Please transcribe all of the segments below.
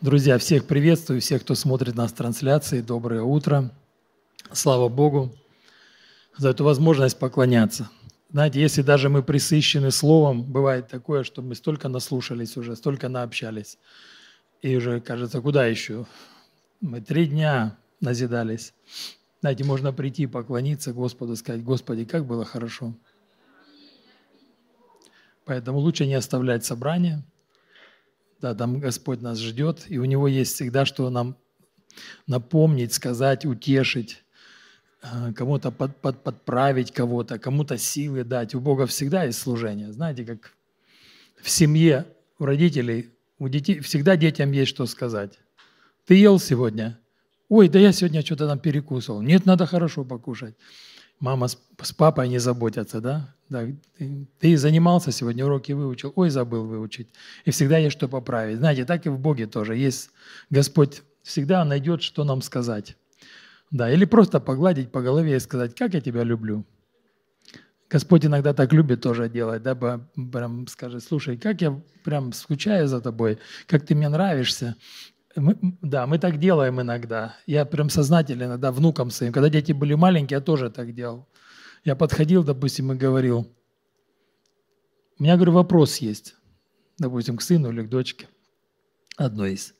Друзья, всех приветствую, всех, кто смотрит нас в трансляции. Доброе утро. Слава Богу за эту возможность поклоняться. Знаете, если даже мы присыщены словом, бывает такое, что мы столько наслушались уже, столько наобщались. И уже кажется, куда еще? Мы три дня назидались. Знаете, можно прийти поклониться Господу, сказать, Господи, как было хорошо. Поэтому лучше не оставлять собрание – да, там Господь нас ждет, и у Него есть всегда, что нам напомнить, сказать, утешить, э, кому-то под, под, подправить кого-то, кому-то силы дать. У Бога всегда есть служение. Знаете, как в семье у родителей, у детей, всегда детям есть что сказать. Ты ел сегодня? Ой, да я сегодня что-то там перекусывал. Нет, надо хорошо покушать. Мама с, с папой не заботятся, да? Да, ты, ты занимался сегодня, уроки выучил, ой, забыл выучить. И всегда есть что поправить. Знаете, так и в Боге тоже есть. Господь всегда найдет, что нам сказать. Да, или просто погладить по голове и сказать, как я тебя люблю. Господь иногда так любит тоже делать, да, прям скажет, слушай, как я прям скучаю за тобой, как ты мне нравишься. Мы, да, мы так делаем иногда. Я прям сознательно иногда внукам своим, когда дети были маленькие, я тоже так делал. Я подходил, допустим, и говорил, у меня, говорю, вопрос есть, допустим, к сыну или к дочке. Одно из.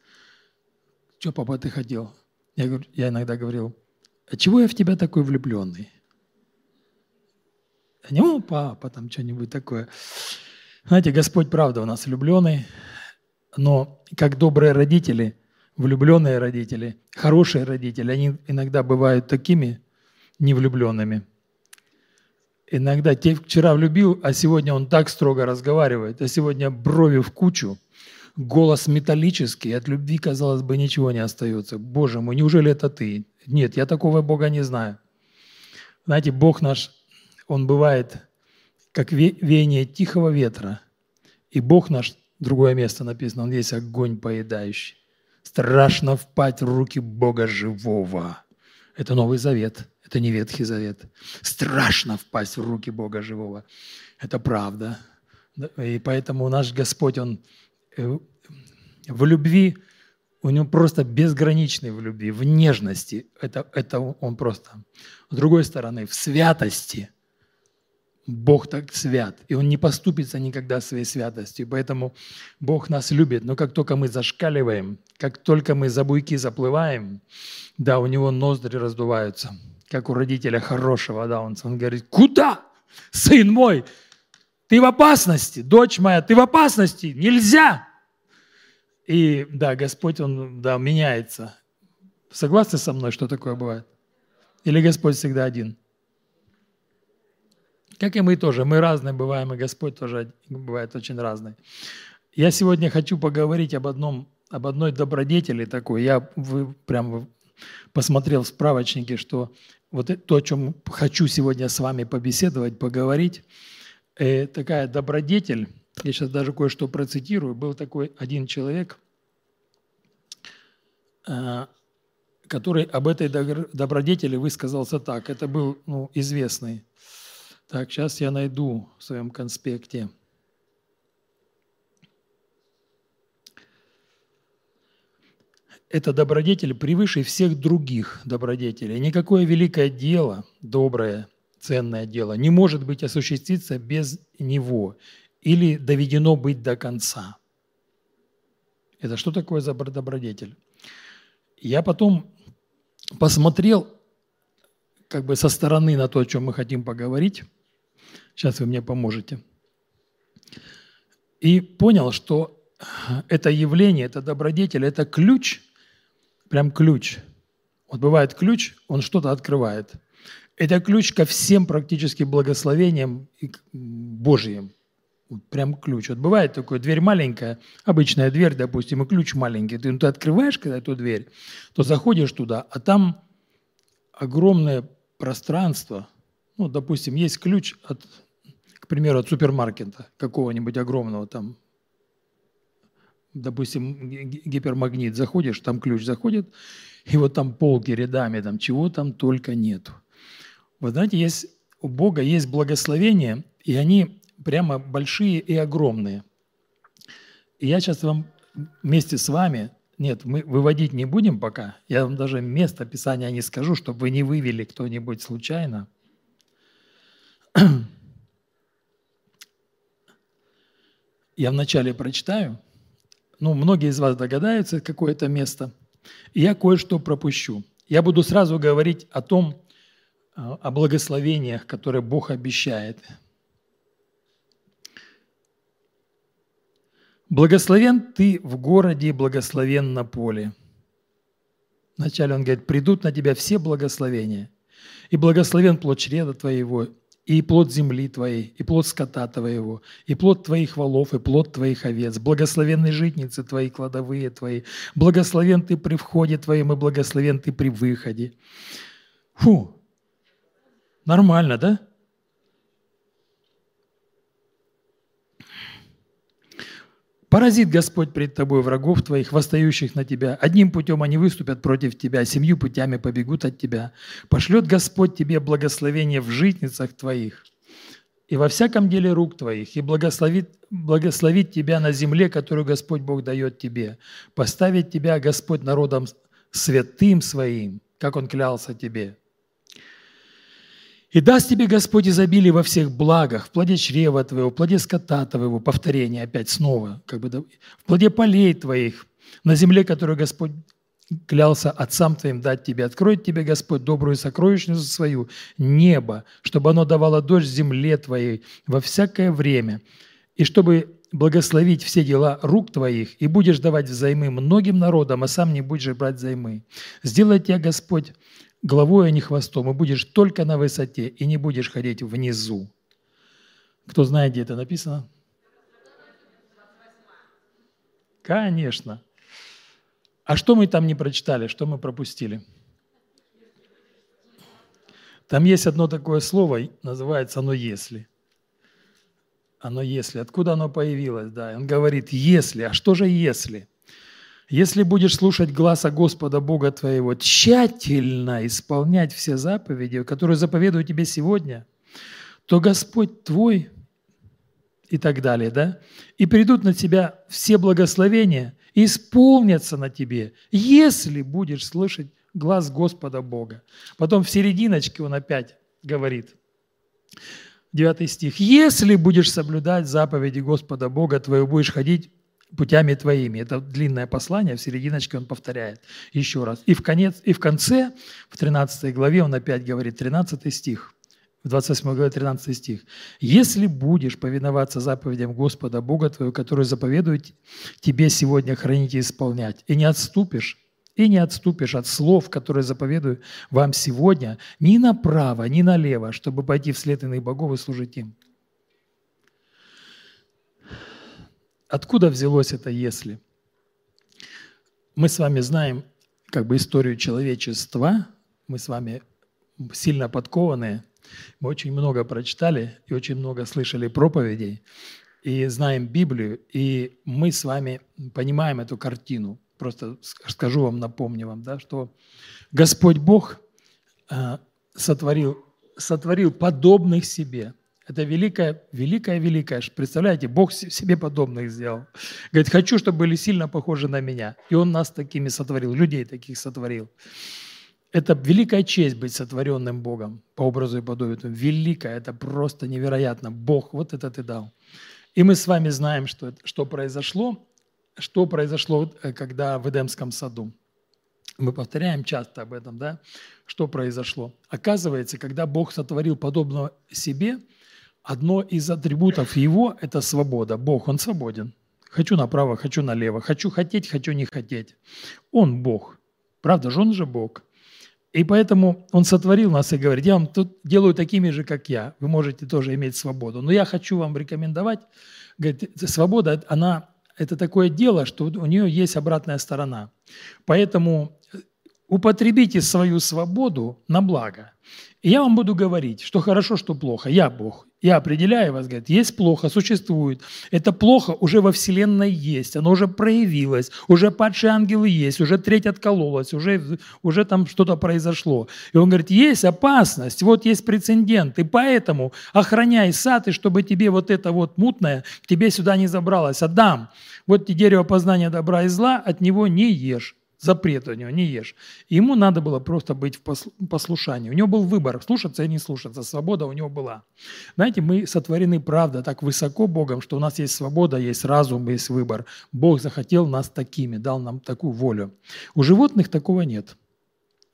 Что, папа, ты хотел? Я, говорю, я иногда говорил, а чего я в тебя такой влюбленный? Не, ну, папа, там что-нибудь такое. Знаете, Господь, правда, у нас влюбленный, но как добрые родители, влюбленные родители, хорошие родители, они иногда бывают такими невлюбленными – Иногда те вчера влюбил, а сегодня он так строго разговаривает, а сегодня брови в кучу, голос металлический, от любви, казалось бы, ничего не остается. Боже мой, неужели это ты? Нет, я такого Бога не знаю. Знаете, Бог наш, Он бывает как веяние тихого ветра. И Бог наш, другое место написано, Он есть огонь поедающий. Страшно впасть в руки Бога живого. Это Новый Завет. Это не Ветхий Завет. Страшно впасть в руки Бога живого. Это правда. И поэтому наш Господь, Он э, в любви, у него просто безграничный в любви, в нежности. Это, это он просто. С другой стороны, в святости. Бог так свят, и Он не поступится никогда своей святостью. Поэтому Бог нас любит. Но как только мы зашкаливаем, как только мы за буйки заплываем, да, у Него ноздри раздуваются – как у родителя хорошего, да, он, он говорит, куда, сын мой, ты в опасности, дочь моя, ты в опасности, нельзя. И да, Господь, Он да, меняется. Согласны со мной, что такое бывает? Или Господь всегда один? Как и мы тоже, мы разные бываем, и Господь тоже бывает очень разный. Я сегодня хочу поговорить об одном, об одной добродетели такой. Я вы, прям посмотрел в справочнике, что вот то, о чем хочу сегодня с вами побеседовать, поговорить, э, такая добродетель, я сейчас даже кое-что процитирую, был такой один человек, э, который об этой добродетели высказался так. Это был ну, известный. Так, сейчас я найду в своем конспекте. это добродетель превыше всех других добродетелей. Никакое великое дело, доброе, ценное дело не может быть осуществиться без него или доведено быть до конца. Это что такое за добродетель? Я потом посмотрел как бы со стороны на то, о чем мы хотим поговорить. Сейчас вы мне поможете. И понял, что это явление, это добродетель, это ключ – прям ключ. Вот бывает ключ, он что-то открывает. Это ключ ко всем практически благословениям Божьим. Вот прям ключ. Вот бывает такое, дверь маленькая, обычная дверь, допустим, и ключ маленький. Ты, ну, ты открываешь когда эту дверь, то заходишь туда, а там огромное пространство. Ну, допустим, есть ключ от, к примеру, от супермаркета какого-нибудь огромного там, допустим, гипермагнит, заходишь, там ключ заходит, и вот там полки рядами, там чего там только нету. Вы знаете, есть, у Бога есть благословения, и они прямо большие и огромные. И я сейчас вам вместе с вами Нет, мы выводить не будем пока. Я вам даже место Писания не скажу, чтобы вы не вывели кто-нибудь случайно. Я вначале прочитаю. Ну, многие из вас догадаются, какое это место. И я кое-что пропущу. Я буду сразу говорить о том, а, о благословениях, которые Бог обещает. Благословен ты в городе, благословен на поле. Вначале он говорит, придут на тебя все благословения. И благословен плод чреда твоего, и плод земли твоей, и плод скота твоего, и плод твоих волов, и плод твоих овец. Благословенны житницы твои, кладовые твои. Благословен ты при входе твоем, и благословен ты при выходе. Фу, нормально, да? Поразит Господь пред тобой врагов твоих, восстающих на тебя. Одним путем они выступят против тебя, семью путями побегут от тебя. Пошлет Господь тебе благословение в житницах твоих и во всяком деле рук твоих, и благословит, благословит тебя на земле, которую Господь Бог дает тебе. Поставит тебя Господь народом святым своим, как Он клялся тебе. И даст тебе Господь изобилие во всех благах, в плоде чрева твоего, в плоде скота твоего, повторение опять снова, как бы, в плоде полей твоих, на земле, которую Господь клялся отцам твоим дать тебе. Откроет тебе Господь добрую сокровищницу свою, небо, чтобы оно давало дождь земле твоей во всякое время, и чтобы благословить все дела рук твоих, и будешь давать взаймы многим народам, а сам не будешь брать взаймы. Сделай тебя Господь головой, а не хвостом, и будешь только на высоте, и не будешь ходить внизу. Кто знает, где это написано? Конечно. А что мы там не прочитали, что мы пропустили? Там есть одно такое слово, называется оно «если». Оно «если». Откуда оно появилось? Да, он говорит «если». А что же «если»? Если будешь слушать гласа Господа Бога твоего, тщательно исполнять все заповеди, которые заповедую тебе сегодня, то Господь твой и так далее, да? И придут на тебя все благословения, и исполнятся на тебе, если будешь слышать глаз Господа Бога. Потом в серединочке он опять говорит, 9 стих, «Если будешь соблюдать заповеди Господа Бога твоего, будешь ходить путями твоими. Это длинное послание, в серединочке он повторяет еще раз. И в, конец, и в конце, в 13 главе он опять говорит, 13 стих, в 28 главе 13 стих. «Если будешь повиноваться заповедям Господа Бога твоего, который заповедует тебе сегодня хранить и исполнять, и не отступишь, и не отступишь от слов, которые заповедую вам сегодня, ни направо, ни налево, чтобы пойти вслед иных богов и служить им». Откуда взялось это «если»? Мы с вами знаем как бы историю человечества, мы с вами сильно подкованные, мы очень много прочитали и очень много слышали проповедей, и знаем Библию, и мы с вами понимаем эту картину. Просто скажу вам, напомню вам, да, что Господь Бог э, сотворил, сотворил подобных себе – это великое, великое, великое. Представляете, Бог себе подобных сделал. Говорит, хочу, чтобы были сильно похожи на меня. И Он нас такими сотворил, людей таких сотворил. Это великая честь быть сотворенным Богом по образу и подобию. Великая, это просто невероятно. Бог, вот это ты дал. И мы с вами знаем, что, что произошло, что произошло, э, когда в Эдемском саду. Мы повторяем часто об этом, да? Что произошло? Оказывается, когда Бог сотворил подобного себе – Одно из атрибутов Его – это свобода. Бог, Он свободен. Хочу направо, хочу налево. Хочу хотеть, хочу не хотеть. Он Бог. Правда же, Он же Бог. И поэтому Он сотворил нас и говорит, я вам тут делаю такими же, как я. Вы можете тоже иметь свободу. Но я хочу вам рекомендовать, говорит, свобода, она, это такое дело, что у нее есть обратная сторона. Поэтому употребите свою свободу на благо. И я вам буду говорить, что хорошо, что плохо. Я Бог. Я определяю вас, говорит, есть плохо, существует. Это плохо уже во Вселенной есть, оно уже проявилось, уже падшие ангелы есть, уже треть откололась, уже, уже там что-то произошло. И он говорит, есть опасность, вот есть прецедент, и поэтому охраняй сад, и чтобы тебе вот это вот мутное к тебе сюда не забралось. Адам, вот дерево познания добра и зла, от него не ешь запрет у него, не ешь. ему надо было просто быть в послушании. У него был выбор, слушаться или не слушаться. Свобода у него была. Знаете, мы сотворены, правда, так высоко Богом, что у нас есть свобода, есть разум, есть выбор. Бог захотел нас такими, дал нам такую волю. У животных такого нет.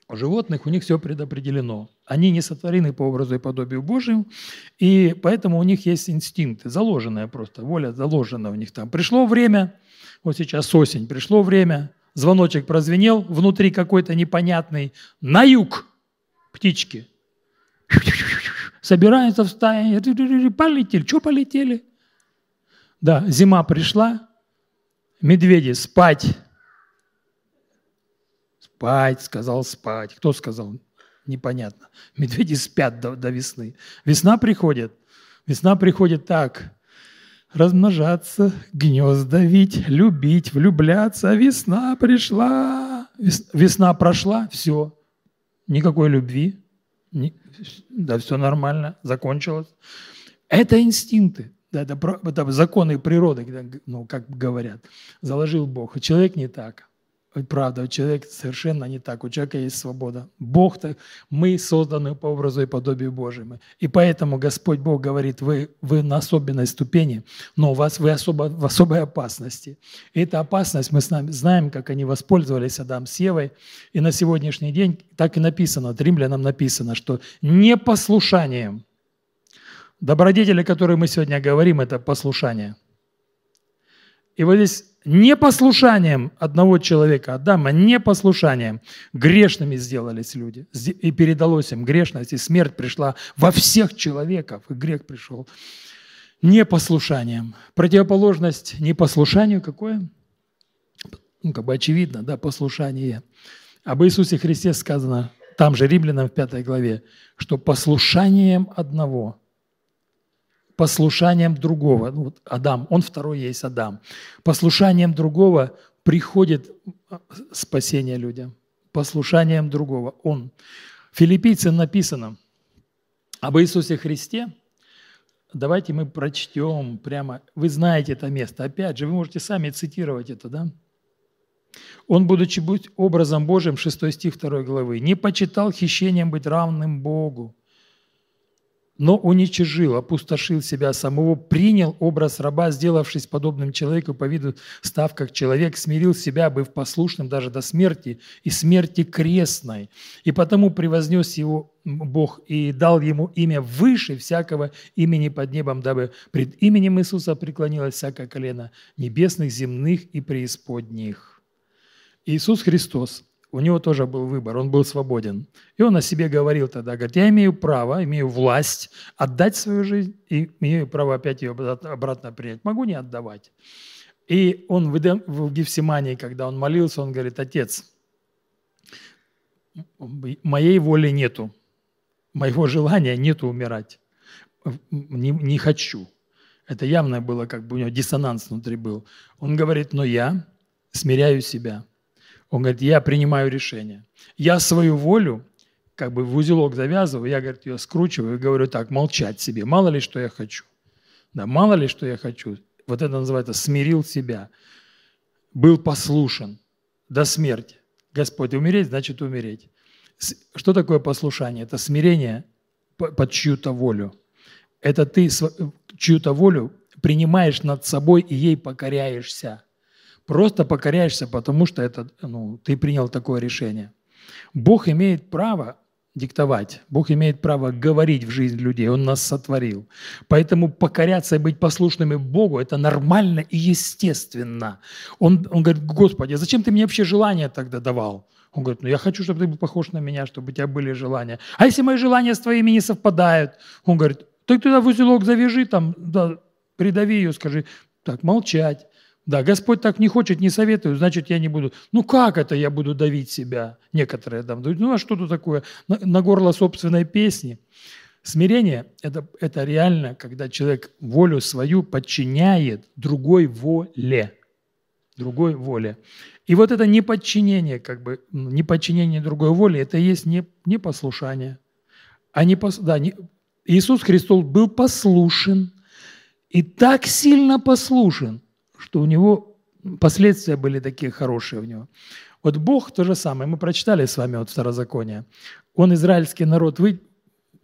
У животных у них все предопределено. Они не сотворены по образу и подобию Божьему, и поэтому у них есть инстинкты, заложенная просто, воля заложена у них там. Пришло время, вот сейчас осень, пришло время – звоночек прозвенел, внутри какой-то непонятный, на юг птички. Собираются в стае, полетели. Что полетели? Да, зима пришла, медведи спать. Спать, сказал спать. Кто сказал? Непонятно. Медведи спят до, до весны. Весна приходит. Весна приходит так размножаться, гнезда вить, любить, влюбляться. Весна пришла, весна прошла, все. Никакой любви, не, да, все нормально, закончилось. Это инстинкты, да, это, это законы природы, ну, как говорят, заложил Бог. И человек не так. Правда, человек совершенно не так. У человека есть свобода. Бог, так, мы созданы по образу и подобию Божьему. И поэтому Господь Бог говорит, вы, вы на особенной ступени, но у вас вы особо, в особой опасности. И эта опасность, мы с нами знаем, как они воспользовались Адам с Евой. И на сегодняшний день так и написано, от римлянам написано, что непослушанием, добродетели, о которой мы сегодня говорим, это послушание. И вот здесь непослушанием одного человека, Адама, непослушанием, грешными сделались люди. И передалось им грешность, и смерть пришла во всех человеков, и грех пришел непослушанием. Противоположность непослушанию какое? Ну, как бы очевидно, да, послушание. Об Иисусе Христе сказано, там же Римлянам в пятой главе, что послушанием одного – послушанием другого. Ну, вот Адам, он второй есть Адам. Послушанием другого приходит а, спасение людям. Послушанием другого. Он. Филиппийцам написано об Иисусе Христе. Давайте мы прочтем прямо. Вы знаете это место. Опять же, вы можете сами цитировать это, да? Он, будучи быть образом Божьим, 6 стих 2 главы, не почитал хищением быть равным Богу, но уничижил, опустошил себя самого, принял образ раба, сделавшись подобным человеку по виду, став как человек, смирил себя, быв послушным даже до смерти и смерти крестной. И потому превознес его Бог и дал ему имя выше всякого имени под небом, дабы пред именем Иисуса преклонилось всякое колено небесных, земных и преисподних. Иисус Христос – у него тоже был выбор, он был свободен. И он о себе говорил тогда, говорит, я имею право, имею власть отдать свою жизнь и имею право опять ее обратно принять. Могу не отдавать. И он в Гефсимании, когда он молился, он говорит, отец, моей воли нету, моего желания нету умирать, не, не хочу. Это явно было, как бы у него диссонанс внутри был. Он говорит, но я смиряю себя – он говорит, я принимаю решение. Я свою волю как бы в узелок завязываю, я, говорит, ее скручиваю и говорю так, молчать себе. Мало ли, что я хочу. Да, мало ли, что я хочу. Вот это называется смирил себя. Был послушен до смерти. Господь, умереть значит умереть. Что такое послушание? Это смирение под чью-то волю. Это ты чью-то волю принимаешь над собой и ей покоряешься. Просто покоряешься, потому что это, ну, ты принял такое решение. Бог имеет право диктовать. Бог имеет право говорить в жизнь людей. Он нас сотворил. Поэтому покоряться и быть послушными Богу – это нормально и естественно. Он, он говорит, Господи, а зачем ты мне вообще желание тогда давал? Он говорит, ну я хочу, чтобы ты был похож на меня, чтобы у тебя были желания. А если мои желания с твоими не совпадают? Он говорит, ты туда в узелок завяжи, там, да, придави ее, скажи, так, молчать. Да, Господь так не хочет, не советует, значит, я не буду. Ну как это я буду давить себя? Некоторые там, ну а что тут такое? На, на горло собственной песни. Смирение это, – это реально, когда человек волю свою подчиняет другой воле. Другой воле. И вот это неподчинение, как бы, неподчинение другой воле, это и есть не, непослушание. А не, пос, да, не, Иисус Христос был послушен, и так сильно послушен, что у него последствия были такие хорошие у него. Вот Бог то же самое. Мы прочитали с вами вот Второзаконие. Он израильский народ вы,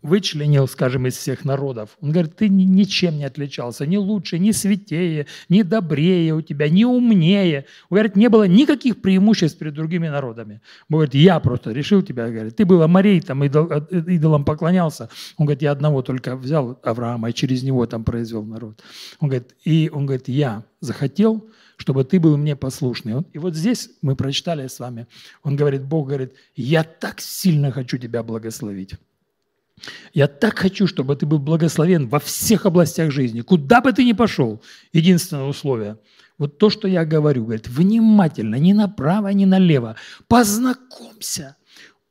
вычленил, скажем, из всех народов. Он говорит, ты ничем не отличался, ни лучше, ни святее, ни добрее у тебя, ни умнее. Он говорит, не было никаких преимуществ перед другими народами. Он говорит, я просто решил тебя, говорит, ты был Амарей, там идол, идолам поклонялся. Он говорит, я одного только взял Авраама и через него там произвел народ. Он говорит, и он говорит, я захотел, чтобы ты был мне послушный. И вот здесь мы прочитали с вами, он говорит, Бог говорит, я так сильно хочу тебя благословить. Я так хочу, чтобы ты был благословен во всех областях жизни, куда бы ты ни пошел. Единственное условие – вот то, что я говорю, говорит, внимательно, ни направо, ни налево, познакомься,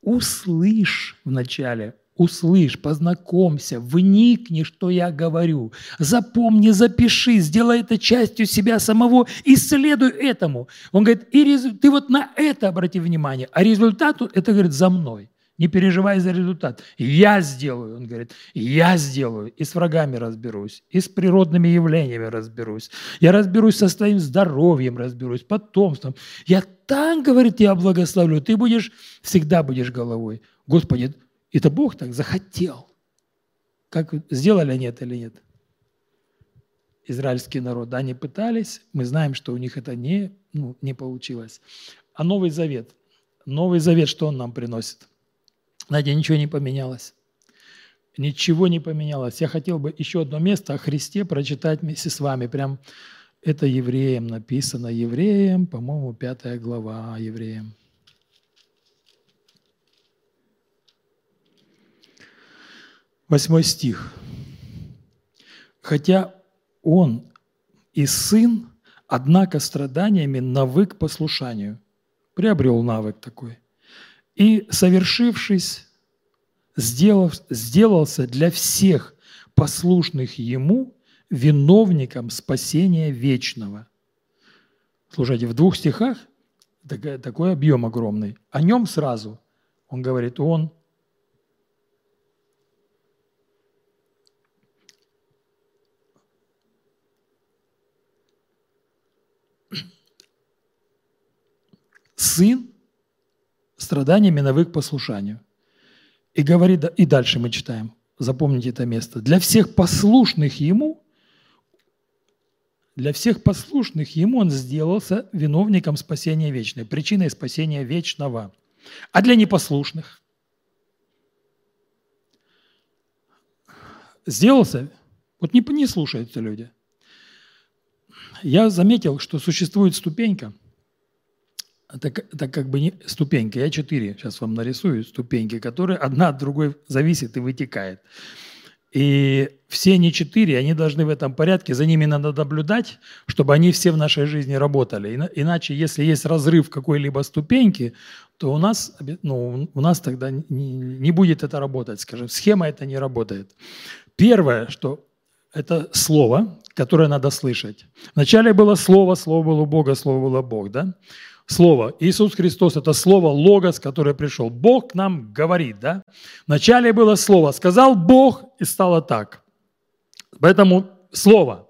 услышь вначале, услышь, познакомься, вникни, что я говорю. Запомни, запиши, сделай это частью себя самого, исследуй этому. Он говорит, и ты вот на это обрати внимание, а результат, это, говорит, за мной. Не переживай за результат. Я сделаю, он говорит, я сделаю. И с врагами разберусь, и с природными явлениями разберусь. Я разберусь со своим здоровьем, разберусь, потомством. Я так, говорит, я благословлю. Ты будешь, всегда будешь головой. Господи, это Бог так захотел. Как сделали они это или нет? Израильский народ, они пытались, мы знаем, что у них это не, ну, не получилось. А Новый Завет, Новый Завет, что он нам приносит? Знаете, ничего не поменялось. Ничего не поменялось. Я хотел бы еще одно место о Христе прочитать вместе с вами. Прям это евреям написано. Евреям, по-моему, пятая глава евреям. Восьмой стих. «Хотя он и сын, однако страданиями навык послушанию». Приобрел навык такой. «И, совершившись, сделав, сделался для всех послушных ему виновником спасения вечного». Слушайте, в двух стихах такой объем огромный. О нем сразу он говорит, он сын страданиями навык послушанию. И говорит, и дальше мы читаем, запомните это место, для всех послушных ему, для всех послушных ему он сделался виновником спасения вечного, причиной спасения вечного. А для непослушных сделался, вот не, не слушаются люди. Я заметил, что существует ступенька – это, это как бы не ступенька. Я четыре сейчас вам нарисую ступеньки, которые одна от другой зависит и вытекает. И все не четыре, они должны в этом порядке, за ними надо наблюдать, чтобы они все в нашей жизни работали. Иначе, если есть разрыв какой-либо ступеньки, то у нас, ну, у нас тогда не, не будет это работать, скажем, схема это не работает. Первое, что это слово, которое надо слышать. Вначале было слово, слово было у Бога, слово было Бог, да? Слово. Иисус Христос – это слово Логос, которое пришел. Бог к нам говорит, да? Вначале было слово. Сказал Бог, и стало так. Поэтому слово.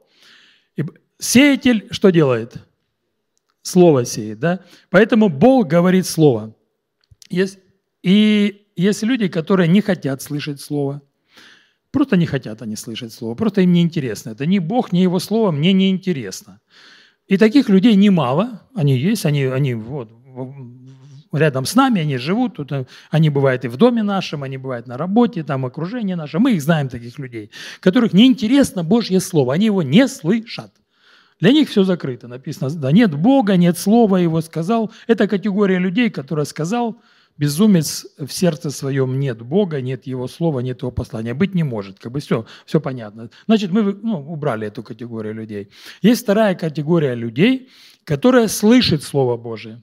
И сеятель что делает? Слово сеет, да? Поэтому Бог говорит слово. И есть люди, которые не хотят слышать слово. Просто не хотят они слышать слово. Просто им не интересно. Это ни Бог, ни Его слово мне не интересно. И таких людей немало, они есть, они, они вот, рядом с нами, они живут, тут, они бывают и в доме нашем, они бывают на работе, там окружение наше, мы их знаем, таких людей, которых неинтересно Божье Слово, они его не слышат. Для них все закрыто, написано, да нет Бога, нет Слова Его сказал. Это категория людей, которая сказал, безумец в сердце своем нет Бога, нет Его слова, нет Его послания. Быть не может. Как бы все, все понятно. Значит, мы ну, убрали эту категорию людей. Есть вторая категория людей, которая слышит Слово Божие.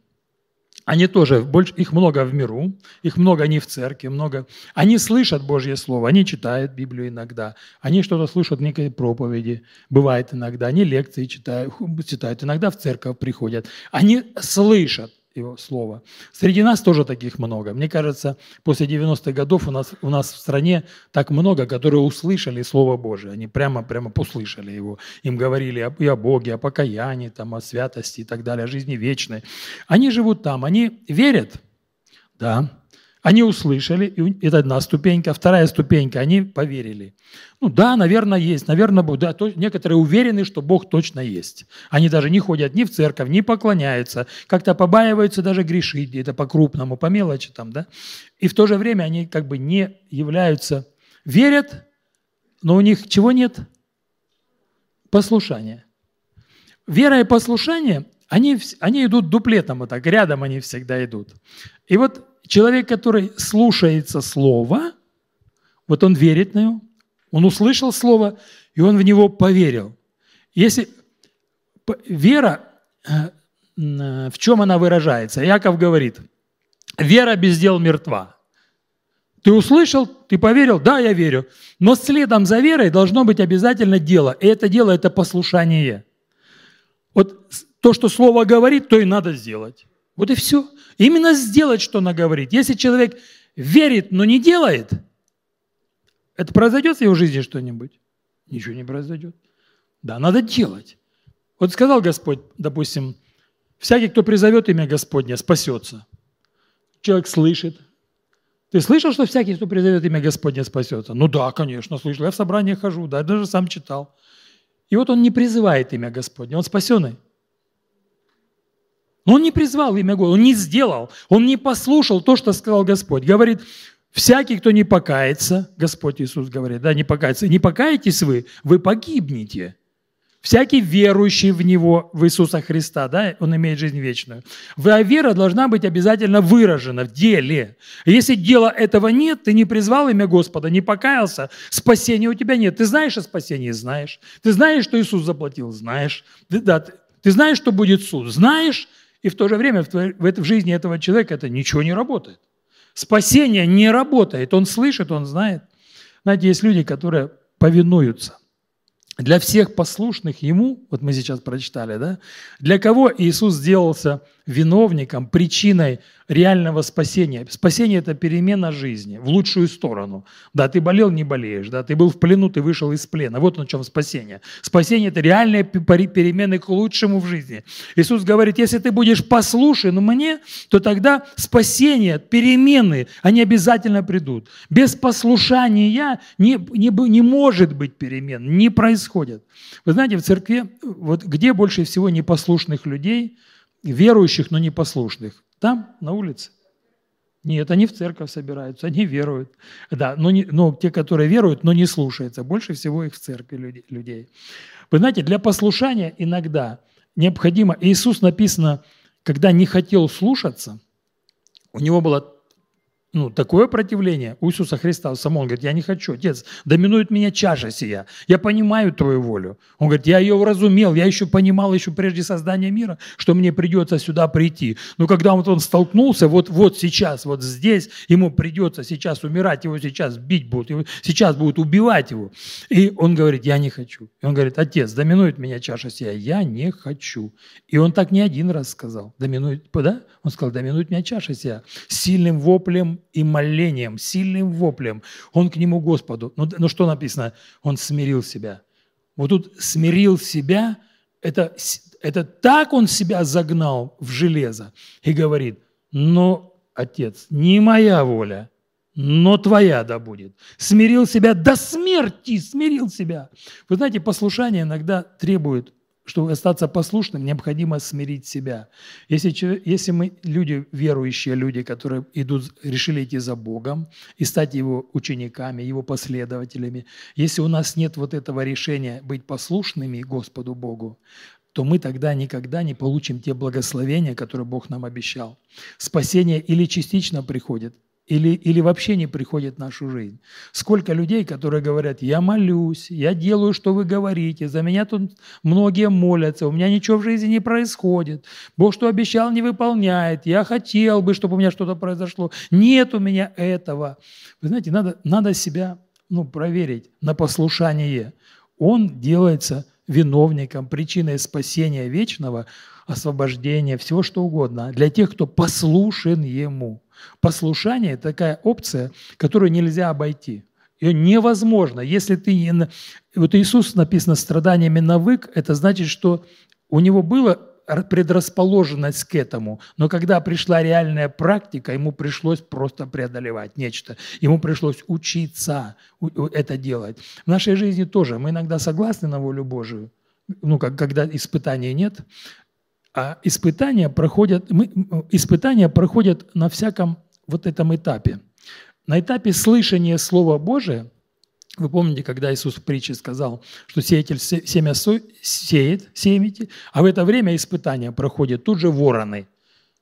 они тоже, больше, их много в миру, их много не в церкви, много. Они слышат Божье Слово, они читают Библию иногда, они что-то слышат, некие проповеди, бывает иногда, они лекции читают, читают, иногда в церковь приходят. Они слышат, его слово. Среди нас тоже таких много. Мне кажется, после 90-х годов у нас, у нас в стране так много, которые услышали Слово Божие. Они прямо, прямо услышали его. Им говорили и о Боге, о покаянии, там, о святости и так далее, о жизни вечной. Они живут там, они верят, да, они услышали, и это одна ступенька. Вторая ступенька, они поверили. Ну да, наверное, есть. Наверное, да, то, некоторые уверены, что Бог точно есть. Они даже не ходят ни в церковь, не поклоняются, как-то побаиваются даже грешить где-то по-крупному, по мелочи там, да. И в то же время они как бы не являются, верят, но у них чего нет? Послушания. Вера и послушание, они, они идут дуплетом вот так, рядом они всегда идут. И вот человек, который слушается Слова, вот он верит на него, он услышал Слово, и он в него поверил. Если вера, э, в чем она выражается? Яков говорит, вера без дел мертва. Ты услышал, ты поверил, да, я верю. Но следом за верой должно быть обязательно дело. И это дело – это послушание. Вот то, что Слово говорит, то и надо сделать. Вот и все. Именно сделать, что она говорит. Если человек верит, но не делает, это произойдет в его жизни что-нибудь? Ничего не произойдет. Да, надо делать. Вот сказал Господь, допустим, всякий, кто призовет имя Господня, спасется. Человек слышит. Ты слышал, что всякий, кто призовет имя Господня, спасется? Ну да, конечно, слышал. Я в собрании хожу, да, даже сам читал. И вот он не призывает имя Господня, он спасенный. Но он не призвал имя Господа, он не сделал, он не послушал то, что сказал Господь. Говорит, всякий, кто не покается, Господь Иисус говорит, да, не покается, не покаетесь вы, вы погибнете. Всякий верующий в Него, в Иисуса Христа, да, он имеет жизнь вечную. А вера должна быть обязательно выражена в деле. Если дела этого нет, ты не призвал имя Господа, не покаялся, спасения у тебя нет. Ты знаешь о спасении? Знаешь. Ты знаешь, что Иисус заплатил? Знаешь. Ты, да, ты знаешь, что будет суд? Знаешь. И в то же время в, в жизни этого человека это ничего не работает. Спасение не работает. Он слышит, он знает. Знаете, есть люди, которые повинуются. Для всех послушных Ему, вот мы сейчас прочитали, да, для кого Иисус сделался виновником, причиной реального спасения. Спасение – это перемена жизни в лучшую сторону. Да, ты болел, не болеешь, да, ты был в плену, ты вышел из плена. Вот в чем спасение. Спасение – это реальные перемены к лучшему в жизни. Иисус говорит, если ты будешь послушен мне, то тогда спасение, перемены, они обязательно придут. Без послушания не, не, не может быть перемен, не происходит. Вы знаете, в церкви, вот где больше всего непослушных людей – верующих, но непослушных. Там, на улице. Нет, они в церковь собираются, они веруют. Да, но, не, но те, которые веруют, но не слушаются, больше всего их в церкви людей. Вы знаете, для послушания иногда необходимо, Иисус написано, когда не хотел слушаться, у него было ну, такое противление у Иисуса Христа самому. Он говорит, я не хочу, Отец, доминует меня чаша сия. Я понимаю Твою волю. Он говорит, я ее уразумел, я еще понимал еще прежде создания мира, что мне придется сюда прийти. Но когда вот он столкнулся, вот, вот сейчас, вот здесь, ему придется сейчас умирать, его сейчас бить будут, его сейчас будут убивать его. И он говорит, я не хочу. И он говорит, Отец, доминует меня чаша сия, я не хочу. И он так не один раз сказал, доминует, да? Он сказал, доминует меня чаша сия. Сильным воплем и молением, сильным воплем. Он к нему Господу. Ну, но что написано? Он смирил себя. Вот тут смирил себя, это, это так он себя загнал в железо и говорит, но, Отец, не моя воля, но твоя да будет. Смирил себя до смерти, смирил себя. Вы знаете, послушание иногда требует чтобы остаться послушным, необходимо смирить себя. Если, если мы люди, верующие люди, которые идут, решили идти за Богом и стать Его учениками, Его последователями, если у нас нет вот этого решения быть послушными Господу Богу, то мы тогда никогда не получим те благословения, которые Бог нам обещал. Спасение или частично приходит, или, или вообще не приходит в нашу жизнь. Сколько людей, которые говорят, я молюсь, я делаю, что вы говорите, за меня тут многие молятся, у меня ничего в жизни не происходит, Бог что обещал, не выполняет, я хотел бы, чтобы у меня что-то произошло, нет у меня этого. Вы знаете, надо, надо себя ну, проверить на послушание. Он делается виновником, причиной спасения вечного, освобождения, всего что угодно, для тех, кто послушен Ему. Послушание – такая опция, которую нельзя обойти. Ее невозможно. Если ты не... Вот Иисус написано страданиями навык, это значит, что у него было предрасположенность к этому, но когда пришла реальная практика, ему пришлось просто преодолевать нечто. Ему пришлось учиться это делать. В нашей жизни тоже мы иногда согласны на волю Божию, ну, как, когда испытаний нет, а испытания проходят, мы, испытания проходят на всяком вот этом этапе. На этапе слышания Слова Божия, вы помните, когда Иисус в притче сказал, что сеятель семя сеет, семите, а в это время испытания проходят тут же вороны –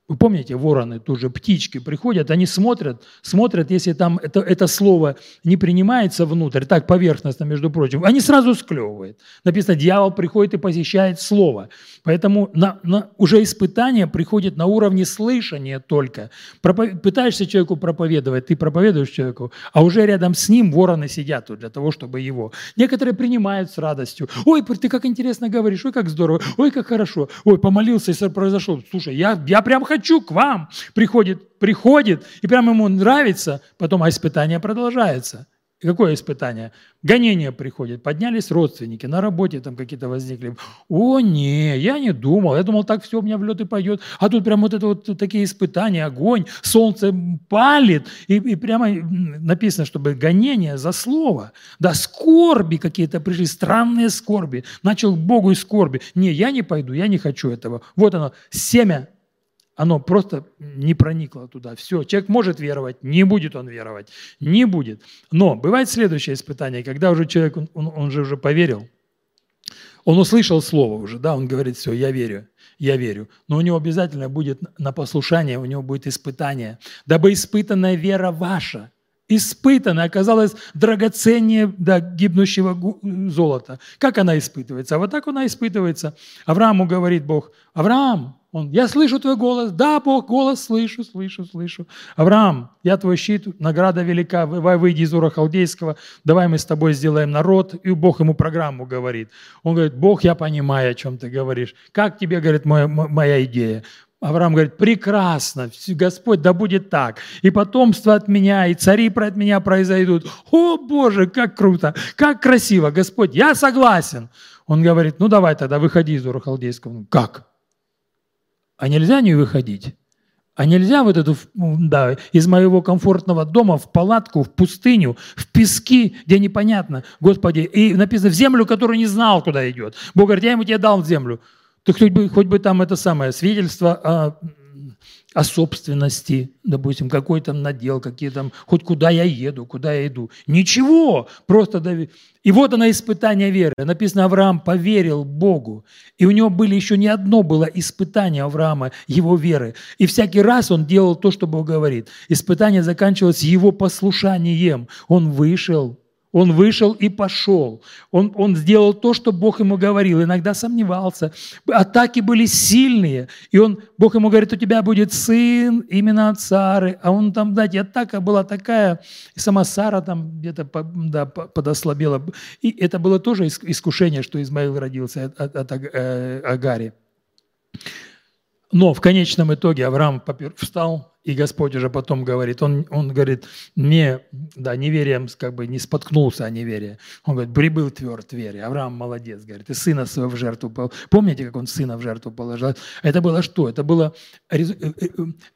вы помните, вороны, тоже птички приходят, они смотрят, смотрят, если там это, это слово не принимается внутрь, так поверхностно, между прочим, они сразу склевывают. Написано, дьявол приходит и посещает слово. Поэтому на, на, уже испытание приходит на уровне слышания только. Пропов... Пытаешься человеку проповедовать, ты проповедуешь человеку, а уже рядом с ним вороны сидят для того, чтобы его. Некоторые принимают с радостью. Ой, ты как интересно говоришь, ой, как здорово, ой, как хорошо, ой, помолился, и произошло. Слушай, я, я прям хочу хочу к вам. Приходит, приходит, и прямо ему нравится, потом а испытание продолжается. Какое испытание? Гонение приходит. Поднялись родственники, на работе там какие-то возникли. О, не, я не думал. Я думал, так все у меня в лед и пойдет. А тут прям вот это вот такие испытания, огонь, солнце палит. И, и прямо написано, чтобы гонение за слово. Да, скорби какие-то пришли, странные скорби. Начал к Богу и скорби. Не, я не пойду, я не хочу этого. Вот оно, семя оно просто не проникло туда. Все, человек может веровать, не будет он веровать, не будет. Но бывает следующее испытание, когда уже человек, он, он же уже поверил, он услышал слово уже, да, он говорит, все, я верю, я верю. Но у него обязательно будет на послушание, у него будет испытание. Дабы испытанная вера ваша, испытанная, оказалась драгоценнее да, гибнущего золота. Как она испытывается? А вот так она испытывается. Аврааму говорит Бог, Авраам, он, я слышу твой голос. Да, Бог, голос слышу, слышу, слышу. Авраам, я твой щит, награда велика, давай выйди из Ура Халдейского, давай мы с тобой сделаем народ. И Бог ему программу говорит. Он говорит, Бог, я понимаю, о чем ты говоришь. Как тебе, говорит, моя, моя идея? Авраам говорит, прекрасно, Господь, да будет так. И потомство от меня, и цари от меня произойдут. О, Боже, как круто, как красиво, Господь, я согласен. Он говорит, ну давай тогда выходи из Ура Халдейского. Как? А нельзя не выходить? А нельзя вот эту, да, из моего комфортного дома в палатку, в пустыню, в пески, где непонятно, Господи, и написано, в землю, которую не знал, куда идет. Бог говорит, я ему тебе дал землю. Ты хоть бы, хоть бы там это самое свидетельство о о собственности, допустим, какой там надел, какие там, хоть куда я еду, куда я иду. Ничего, просто дави. И вот она испытание веры. Написано, Авраам поверил Богу. И у него были еще не одно было испытание Авраама, его веры. И всякий раз он делал то, что Бог говорит. Испытание заканчивалось его послушанием. Он вышел он вышел и пошел. Он, он сделал то, что Бог ему говорил. Иногда сомневался. Атаки были сильные. И он, Бог ему говорит, у тебя будет сын именно от Сары. А он там, знаете, атака была такая. И сама Сара там где-то да, подослабела. И это было тоже искушение, что Измаил родился от, от, от Агари. Но в конечном итоге Авраам встал, и Господь уже потом говорит, он, он говорит, не, да, неверием как бы не споткнулся о неверии. Он говорит, прибыл тверд вере. Авраам молодец, говорит, и сына своего в жертву положил. Помните, как он сына в жертву положил? Это было что? Это было э, э, э,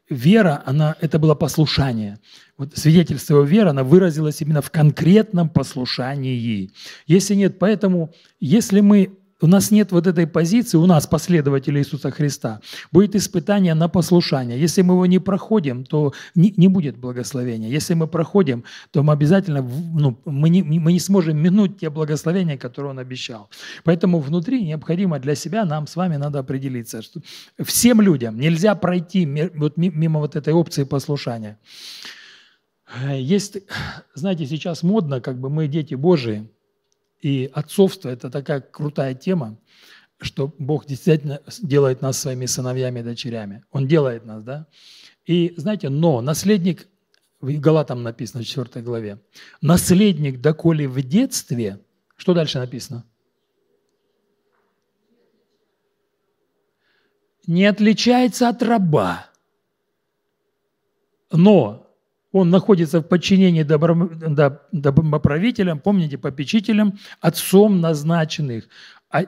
вера, она, это было послушание. Вот свидетельство его веры, она выразилась именно в конкретном послушании. Если нет, поэтому, если мы у нас нет вот этой позиции, у нас, последователей Иисуса Христа, будет испытание на послушание. Если мы его не проходим, то не, не будет благословения. Если мы проходим, то мы обязательно, ну, мы, не, мы не сможем минуть те благословения, которые Он обещал. Поэтому внутри необходимо для себя, нам с вами надо определиться, что всем людям нельзя пройти мимо вот этой опции послушания. Есть, знаете, сейчас модно, как бы мы дети Божии, и отцовство – это такая крутая тема, что Бог действительно делает нас своими сыновьями и дочерями. Он делает нас, да? И знаете, но наследник, в Галатам написано в 4 главе, наследник, доколе в детстве, что дальше написано? Не отличается от раба, но он находится в подчинении доброправителям, помните, попечителям, отцом назначенных. А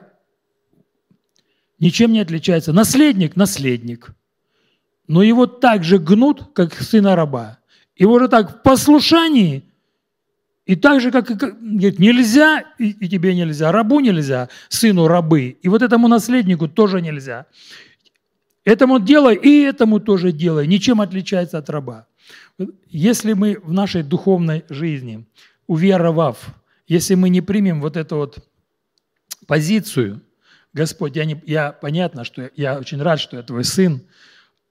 ничем не отличается. Наследник – наследник. Но его так же гнут, как сына раба. Его же так в послушании, и так же, как, как говорит, нельзя, и, и тебе нельзя, рабу нельзя, сыну рабы, и вот этому наследнику тоже нельзя. Этому делай, и этому тоже делай. Ничем отличается от раба. Если мы в нашей духовной жизни, уверовав, если мы не примем вот эту вот позицию, Господь, я, не, я понятно, что я очень рад, что я твой сын,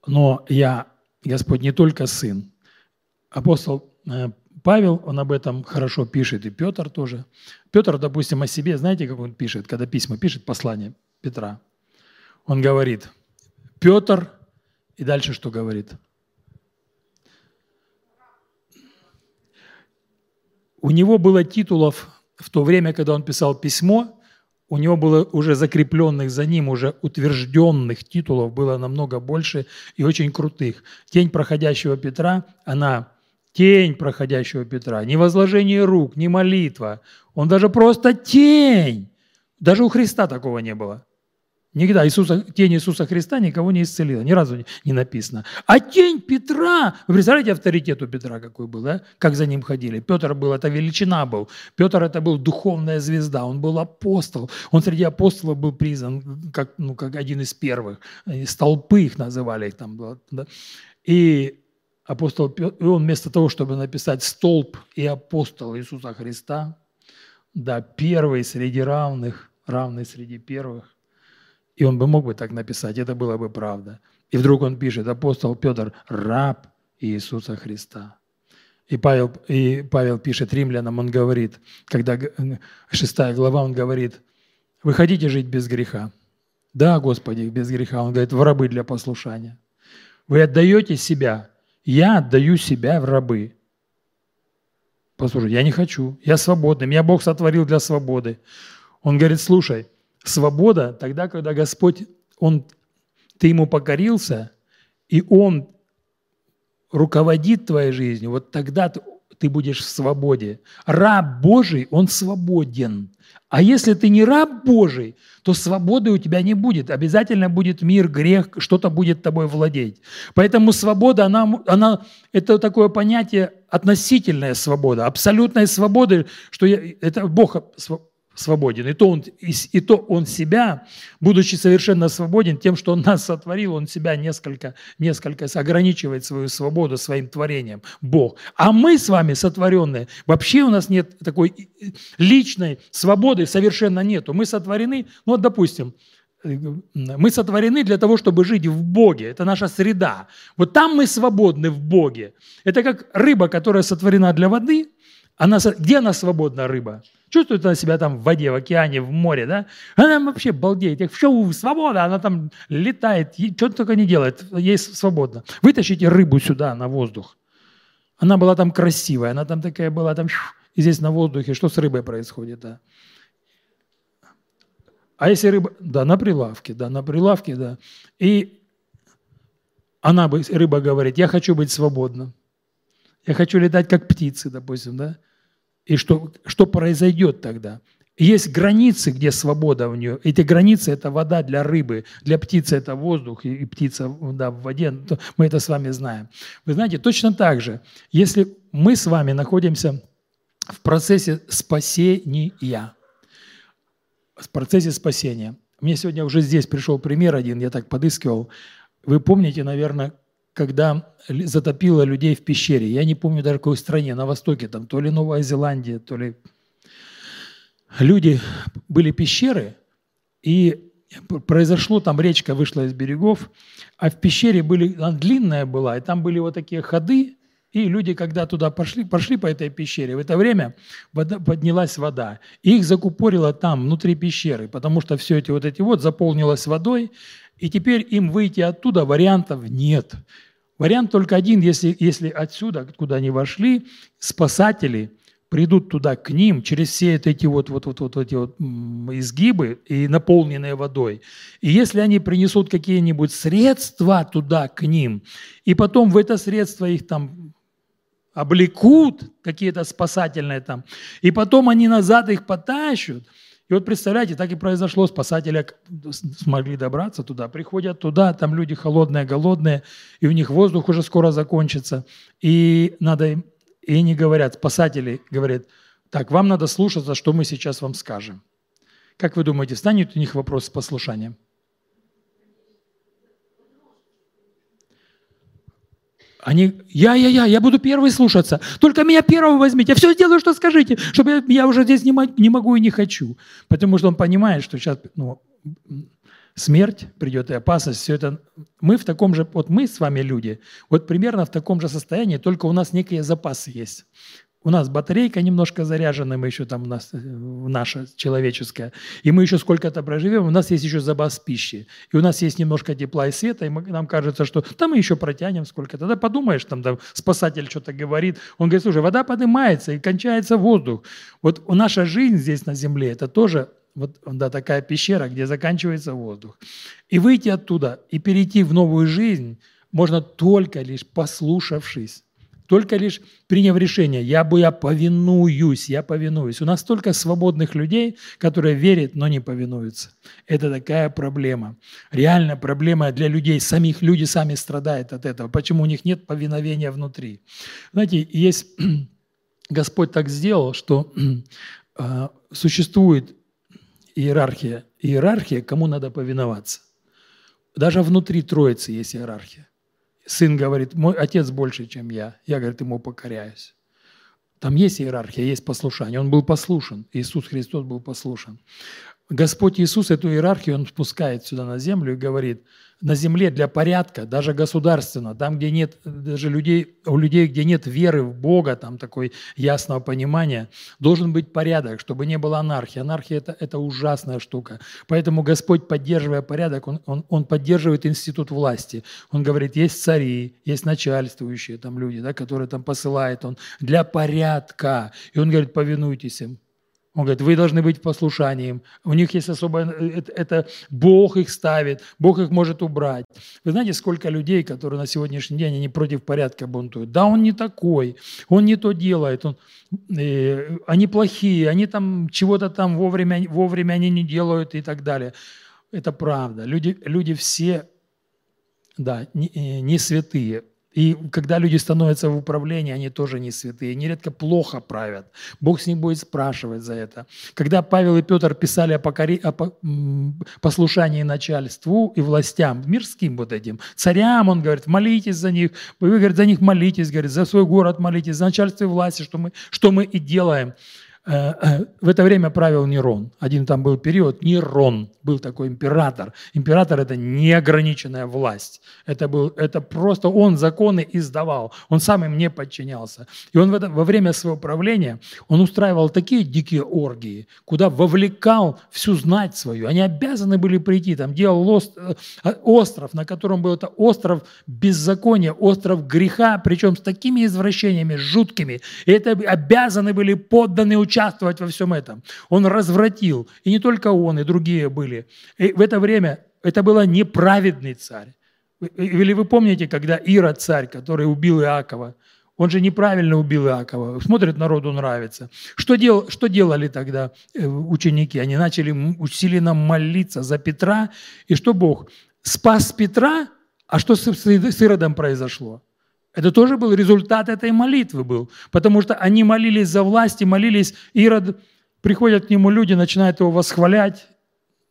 но я, Господь, не только сын. Апостол э, Павел, он об этом хорошо пишет, и Петр тоже. Петр, допустим, о себе, знаете, как он пишет, когда письма пишет, послание Петра? Он говорит, Петр, и дальше что говорит – У него было титулов в то время, когда он писал письмо, у него было уже закрепленных за ним, уже утвержденных титулов было намного больше и очень крутых. Тень проходящего Петра, она тень проходящего Петра, не возложение рук, не молитва. Он даже просто тень. Даже у Христа такого не было. Никогда Иисуса, тень Иисуса Христа никого не исцелила, ни разу не, написано. А тень Петра, вы представляете авторитет у Петра какой был, да? как за ним ходили? Петр был, это величина был. Петр это был духовная звезда, он был апостол. Он среди апостолов был признан как, ну, как один из первых. Столпы их называли. Их там, да? И апостол Петр, он вместо того, чтобы написать столб и апостол Иисуса Христа, да, первый среди равных, равный среди первых, и он бы мог бы так написать, это было бы правда. И вдруг он пишет, апостол Петр, раб Иисуса Христа. И Павел, и Павел пишет римлянам, он говорит, когда шестая глава, он говорит, вы хотите жить без греха? Да, Господи, без греха. Он говорит, в рабы для послушания. Вы отдаете себя. Я отдаю себя в рабы. Послушай, я не хочу. Я свободный. Меня Бог сотворил для свободы. Он говорит, слушай, Свобода тогда, когда Господь, Он, ты Ему покорился, и Он руководит твоей жизнью, вот тогда ты, ты будешь в свободе. Раб Божий, он свободен. А если ты не раб Божий, то свободы у тебя не будет. Обязательно будет мир, грех, что-то будет тобой владеть. Поэтому свобода, она, она, это такое понятие относительная свобода, абсолютная свобода, что я, это Бог свободен. И то, он, и, и то он себя, будучи совершенно свободен тем, что он нас сотворил, он себя несколько, несколько ограничивает свою свободу своим творением, Бог. А мы с вами сотворенные, вообще у нас нет такой личной свободы, совершенно нету. Мы сотворены, ну вот допустим, мы сотворены для того, чтобы жить в Боге. Это наша среда. Вот там мы свободны в Боге. Это как рыба, которая сотворена для воды. Она, где она свободна, рыба? Чувствует она себя там в воде, в океане, в море, да? Она вообще балдеет. Их все, свобода, она там летает, что только не делает, ей свободно. Вытащите рыбу сюда на воздух. Она была там красивая, она там такая была, там, и здесь на воздухе, что с рыбой происходит, да? А если рыба, да, на прилавке, да, на прилавке, да. И она, рыба говорит, я хочу быть свободна. Я хочу летать как птицы, допустим, да. И что, что произойдет тогда? Есть границы, где свобода в нее. Эти границы – это вода для рыбы, для птицы – это воздух, и птица да, в воде. Мы это с вами знаем. Вы знаете, точно так же, если мы с вами находимся в процессе спасения, в процессе спасения. Мне сегодня уже здесь пришел пример один, я так подыскивал. Вы помните, наверное, когда затопило людей в пещере. Я не помню даже какой стране, на востоке, там то ли Новая Зеландия, то ли... Люди, были пещеры, и произошло, там речка вышла из берегов, а в пещере были, она длинная была, и там были вот такие ходы, И люди, когда туда пошли, пошли по этой пещере, в это время вода, поднялась вода. И их закупорило там, внутри пещеры, потому что все эти вот эти вот заполнилось водой, и теперь им выйти оттуда вариантов нет. Вариант только один, если, если отсюда, куда они вошли, спасатели – придут туда к ним через все эти вот, вот, вот, вот эти вот изгибы и наполненные водой. И если они принесут какие-нибудь средства туда к ним, и потом в это средство их там облекут, какие-то спасательные там, и потом они назад их потащут, и вот представляете, так и произошло, спасатели смогли добраться туда, приходят туда, там люди холодные, голодные, и у них воздух уже скоро закончится, и надо им и они говорят, спасатели говорят, так, вам надо слушаться, что мы сейчас вам скажем. Как вы думаете, станет у них вопрос с послушанием? Они, я, я, я, я буду первый слушаться. Только меня первого возьмите. Я все сделаю, что скажите, чтобы я, я уже здесь не, не могу и не хочу. Потому что он понимает, что сейчас ну, смерть придет и опасность, все это. Мы в таком же, вот мы с вами люди, вот примерно в таком же состоянии, только у нас некие запасы есть. У нас батарейка немножко заряжена, мы еще там у нас э, наша человеческая, и мы еще сколько-то проживем, у нас есть еще запас пищи, и у нас есть немножко тепла и света, и мы, нам кажется, что там мы еще протянем сколько-то. Тогда подумаешь, там, там спасатель что-то говорит, он говорит, слушай, вода поднимается и кончается воздух. Вот наша жизнь здесь на земле, это тоже вот да, такая пещера, где заканчивается воздух. И выйти оттуда и перейти в новую жизнь можно только лишь послушавшись, только лишь приняв решение, я бы я повинуюсь, я повинуюсь. У нас столько свободных людей, которые верят, но не повинуются. Это такая проблема. Реальная проблема для людей, самих люди сами страдают от этого. Почему у них нет повиновения внутри? Знаете, есть Господь так сделал, что э, существует иерархия. Иерархия, кому надо повиноваться. Даже внутри Троицы есть иерархия. Сын говорит, мой отец больше, чем я. Я, говорит, ему покоряюсь. Там есть иерархия, есть послушание. Он был послушен. Иисус Христос был послушен. Господь Иисус эту иерархию, Он спускает сюда на землю и говорит – на земле для порядка, даже государственно, там, где нет даже людей, у людей, где нет веры в Бога, там такой ясного понимания, должен быть порядок, чтобы не было анархии. Анархия это, – это ужасная штука. Поэтому Господь, поддерживая порядок, он, он, он поддерживает институт власти. Он говорит, есть цари, есть начальствующие там люди, да, которые там посылает Он для порядка. И Он говорит, повинуйтесь им. Он говорит, вы должны быть послушанием. У них есть особое... Это, это Бог их ставит, Бог их может убрать. Вы знаете, сколько людей, которые на сегодняшний день, они против порядка бунтуют. Да, он не такой, он не то делает, он, э, они плохие, они там чего-то там вовремя, вовремя они не делают и так далее. Это правда. Люди, люди все, да, не, э, не святые. И когда люди становятся в управлении, они тоже не святые, нередко плохо правят. Бог с них будет спрашивать за это. Когда Павел и Петр писали о, покори... о послушании начальству и властям, мирским вот этим, царям, он говорит, молитесь за них, вы, говорит, за них молитесь, говорит, за свой город молитесь, за начальство и власти, что мы, что мы и делаем. Э, э, в это время правил Нерон. Один там был период, Нерон был такой император. Император – это неограниченная власть. Это, был, это просто он законы издавал, он сам им не подчинялся. И он в это, во время своего правления, он устраивал такие дикие оргии, куда вовлекал всю знать свою. Они обязаны были прийти, там делал э, остров, на котором был это остров беззакония, остров греха, причем с такими извращениями жуткими. И это обязаны были подданные участвовать во всем этом. Он развратил. И не только он, и другие были. И в это время это был неправедный царь. Или вы помните, когда Ира царь, который убил Иакова, он же неправильно убил Иакова. Смотрит, народу нравится. Что, дел, что делали тогда э, ученики? Они начали усиленно молиться за Петра. И что Бог? Спас Петра, а что с Иродом произошло? Это тоже был результат этой молитвы был. Потому что они молились за власть и молились. Ирод, приходят к нему люди, начинают его восхвалять.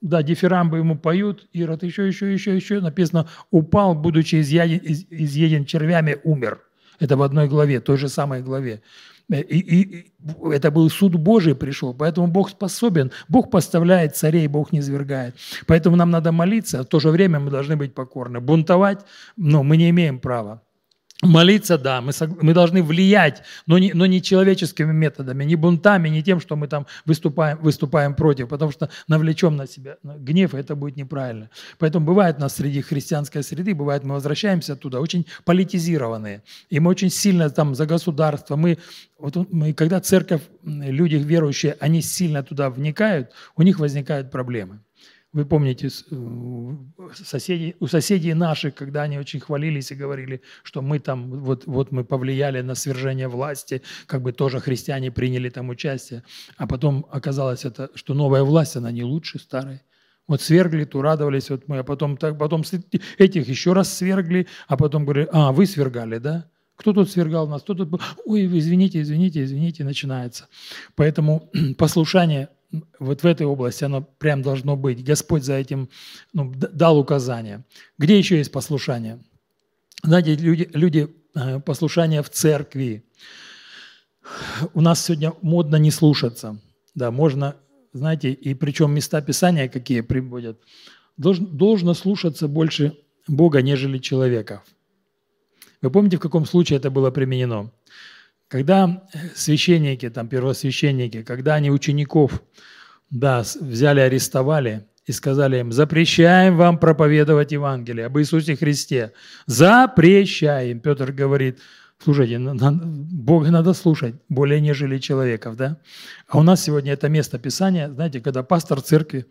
Да, дифирамбы ему поют. Ирод еще, еще, еще, еще. Написано, упал, будучи изъеден, изъеден червями, умер. Это в одной главе, той же самой главе. И, и, и это был суд Божий пришел, поэтому Бог способен. Бог поставляет царей, Бог не свергает. Поэтому нам надо молиться, а в то же время мы должны быть покорны. Бунтовать, но мы не имеем права. Молиться, да, мы, мы должны влиять, но не, но не человеческими методами, не бунтами, не тем, что мы там выступаем, выступаем против, потому что навлечем на себя гнев, и это будет неправильно. Поэтому бывает у нас среди христианской среды, бывает мы возвращаемся туда, очень политизированные, и мы очень сильно там за государство, мы, вот мы, когда церковь, люди верующие, они сильно туда вникают, у них возникают проблемы. Вы помните, э, соседи, у соседей наших, когда они очень хвалились и говорили, что мы там, вот, вот мы повлияли на свержение власти, как бы тоже христиане приняли там участие, а потом оказалось, это, что новая власть, она не лучше старой. Вот свергли, то радовались, вот мы, а потом, так, потом этих еще раз свергли, а потом говорили, а, вы свергали, да? Кто тут свергал нас? Кто тут... Ой, извините, извините, извините, начинается. Поэтому послушание вот в этой области оно прям должно быть. Господь за этим ну, дал указания. Где еще есть послушание? Знаете, люди, люди э, послушание в церкви. У нас сегодня модно не слушаться. Да, можно, знаете, и причем места Писания какие приводят. Должно, должно слушаться больше Бога, нежели человеков. Вы помните, в каком случае это было применено? Когда священники, там, первосвященники, когда они учеников да, взяли, арестовали и сказали им, запрещаем вам проповедовать Евангелие об Иисусе Христе. Запрещаем. Петр говорит, слушайте, Бога надо слушать, более нежели человеков, да? А у нас сегодня это место Писания, знаете, когда пастор церкви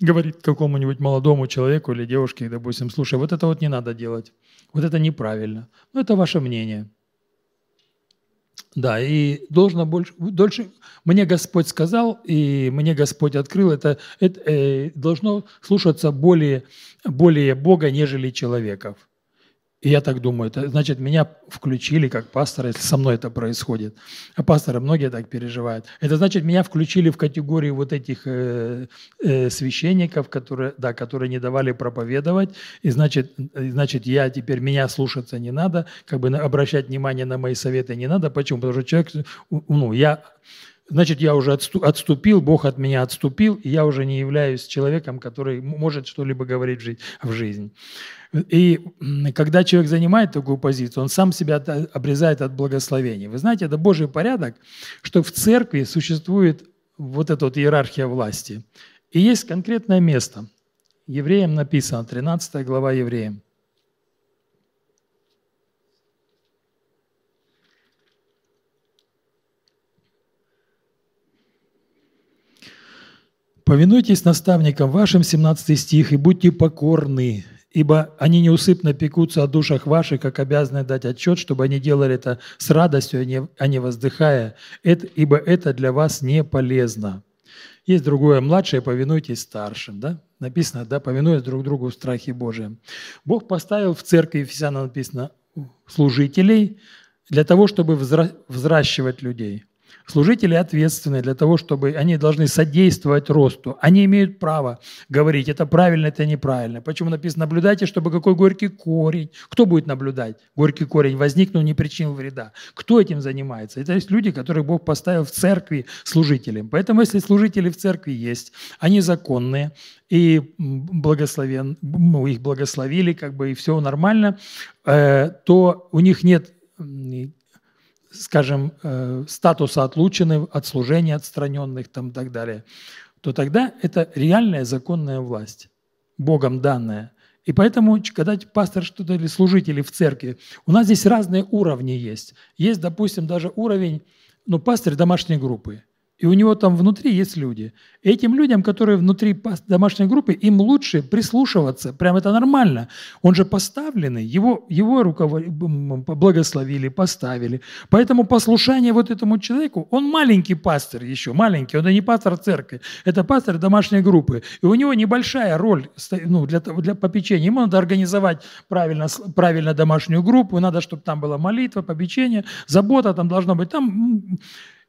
говорит какому-нибудь молодому человеку или девушке, допустим, слушай, вот это вот не надо делать, вот это неправильно. Ну, это ваше мнение – да, и должно больше, дольше, мне Господь сказал, и мне Господь открыл, это, это э, должно слушаться более, более Бога, нежели человеков. И я так думаю, это значит, меня включили как пастора, если со мной это происходит. А пасторы многие так переживают. Это значит, меня включили в категорию вот этих э, э, священников, которые, да, которые не давали проповедовать. И значит, значит, я теперь, меня слушаться не надо, как бы обращать внимание на мои советы не надо. Почему? Потому что человек, ну, я значит, я уже отступил, Бог от меня отступил, и я уже не являюсь человеком, который может что-либо говорить в жизнь. И когда человек занимает такую позицию, он сам себя обрезает от благословения. Вы знаете, это Божий порядок, что в церкви существует вот эта вот иерархия власти. И есть конкретное место. Евреям написано, 13 глава Евреям. «Повинуйтесь наставникам вашим» 17 стих, «и будьте покорны, ибо они неусыпно пекутся о душах ваших, как обязаны дать отчет, чтобы они делали это с радостью, а не а воздыхая, это, ибо это для вас не полезно». Есть другое, младшее, повинуйтесь старшим, да? Написано, да, повинуясь друг другу в страхе Божьем. Бог поставил в церкви, Ефесянам написано, служителей для того, чтобы взращивать людей. Служители ответственны для того, чтобы они должны содействовать росту. Они имеют право говорить, это правильно, это неправильно. Почему написано, наблюдайте, чтобы какой горький корень. Кто будет наблюдать? Горький корень возникнул, не причинил вреда. Кто этим занимается? Это есть люди, которых Бог поставил в церкви служителем. Поэтому, если служители в церкви есть, они законные, и благословен, ну, их благословили, как бы, и все нормально, э, то у них нет скажем, э, статуса отлученных от служения отстраненных там, и так далее, то тогда это реальная законная власть, Богом данная. И поэтому, когда пастор что-то или служители в церкви, у нас здесь разные уровни есть. Есть, допустим, даже уровень, ну, пастырь домашней группы. И у него там внутри есть люди. Этим людям, которые внутри домашней группы, им лучше прислушиваться. Прям это нормально. Он же поставленный, его, его руковод... благословили, поставили. Поэтому послушание вот этому человеку, он маленький пастор еще, маленький, он не пастор церкви, это пастор домашней группы. И у него небольшая роль ну, для, для попечения. Ему надо организовать правильно, правильно домашнюю группу, надо, чтобы там была молитва, попечение, забота там должно быть. Там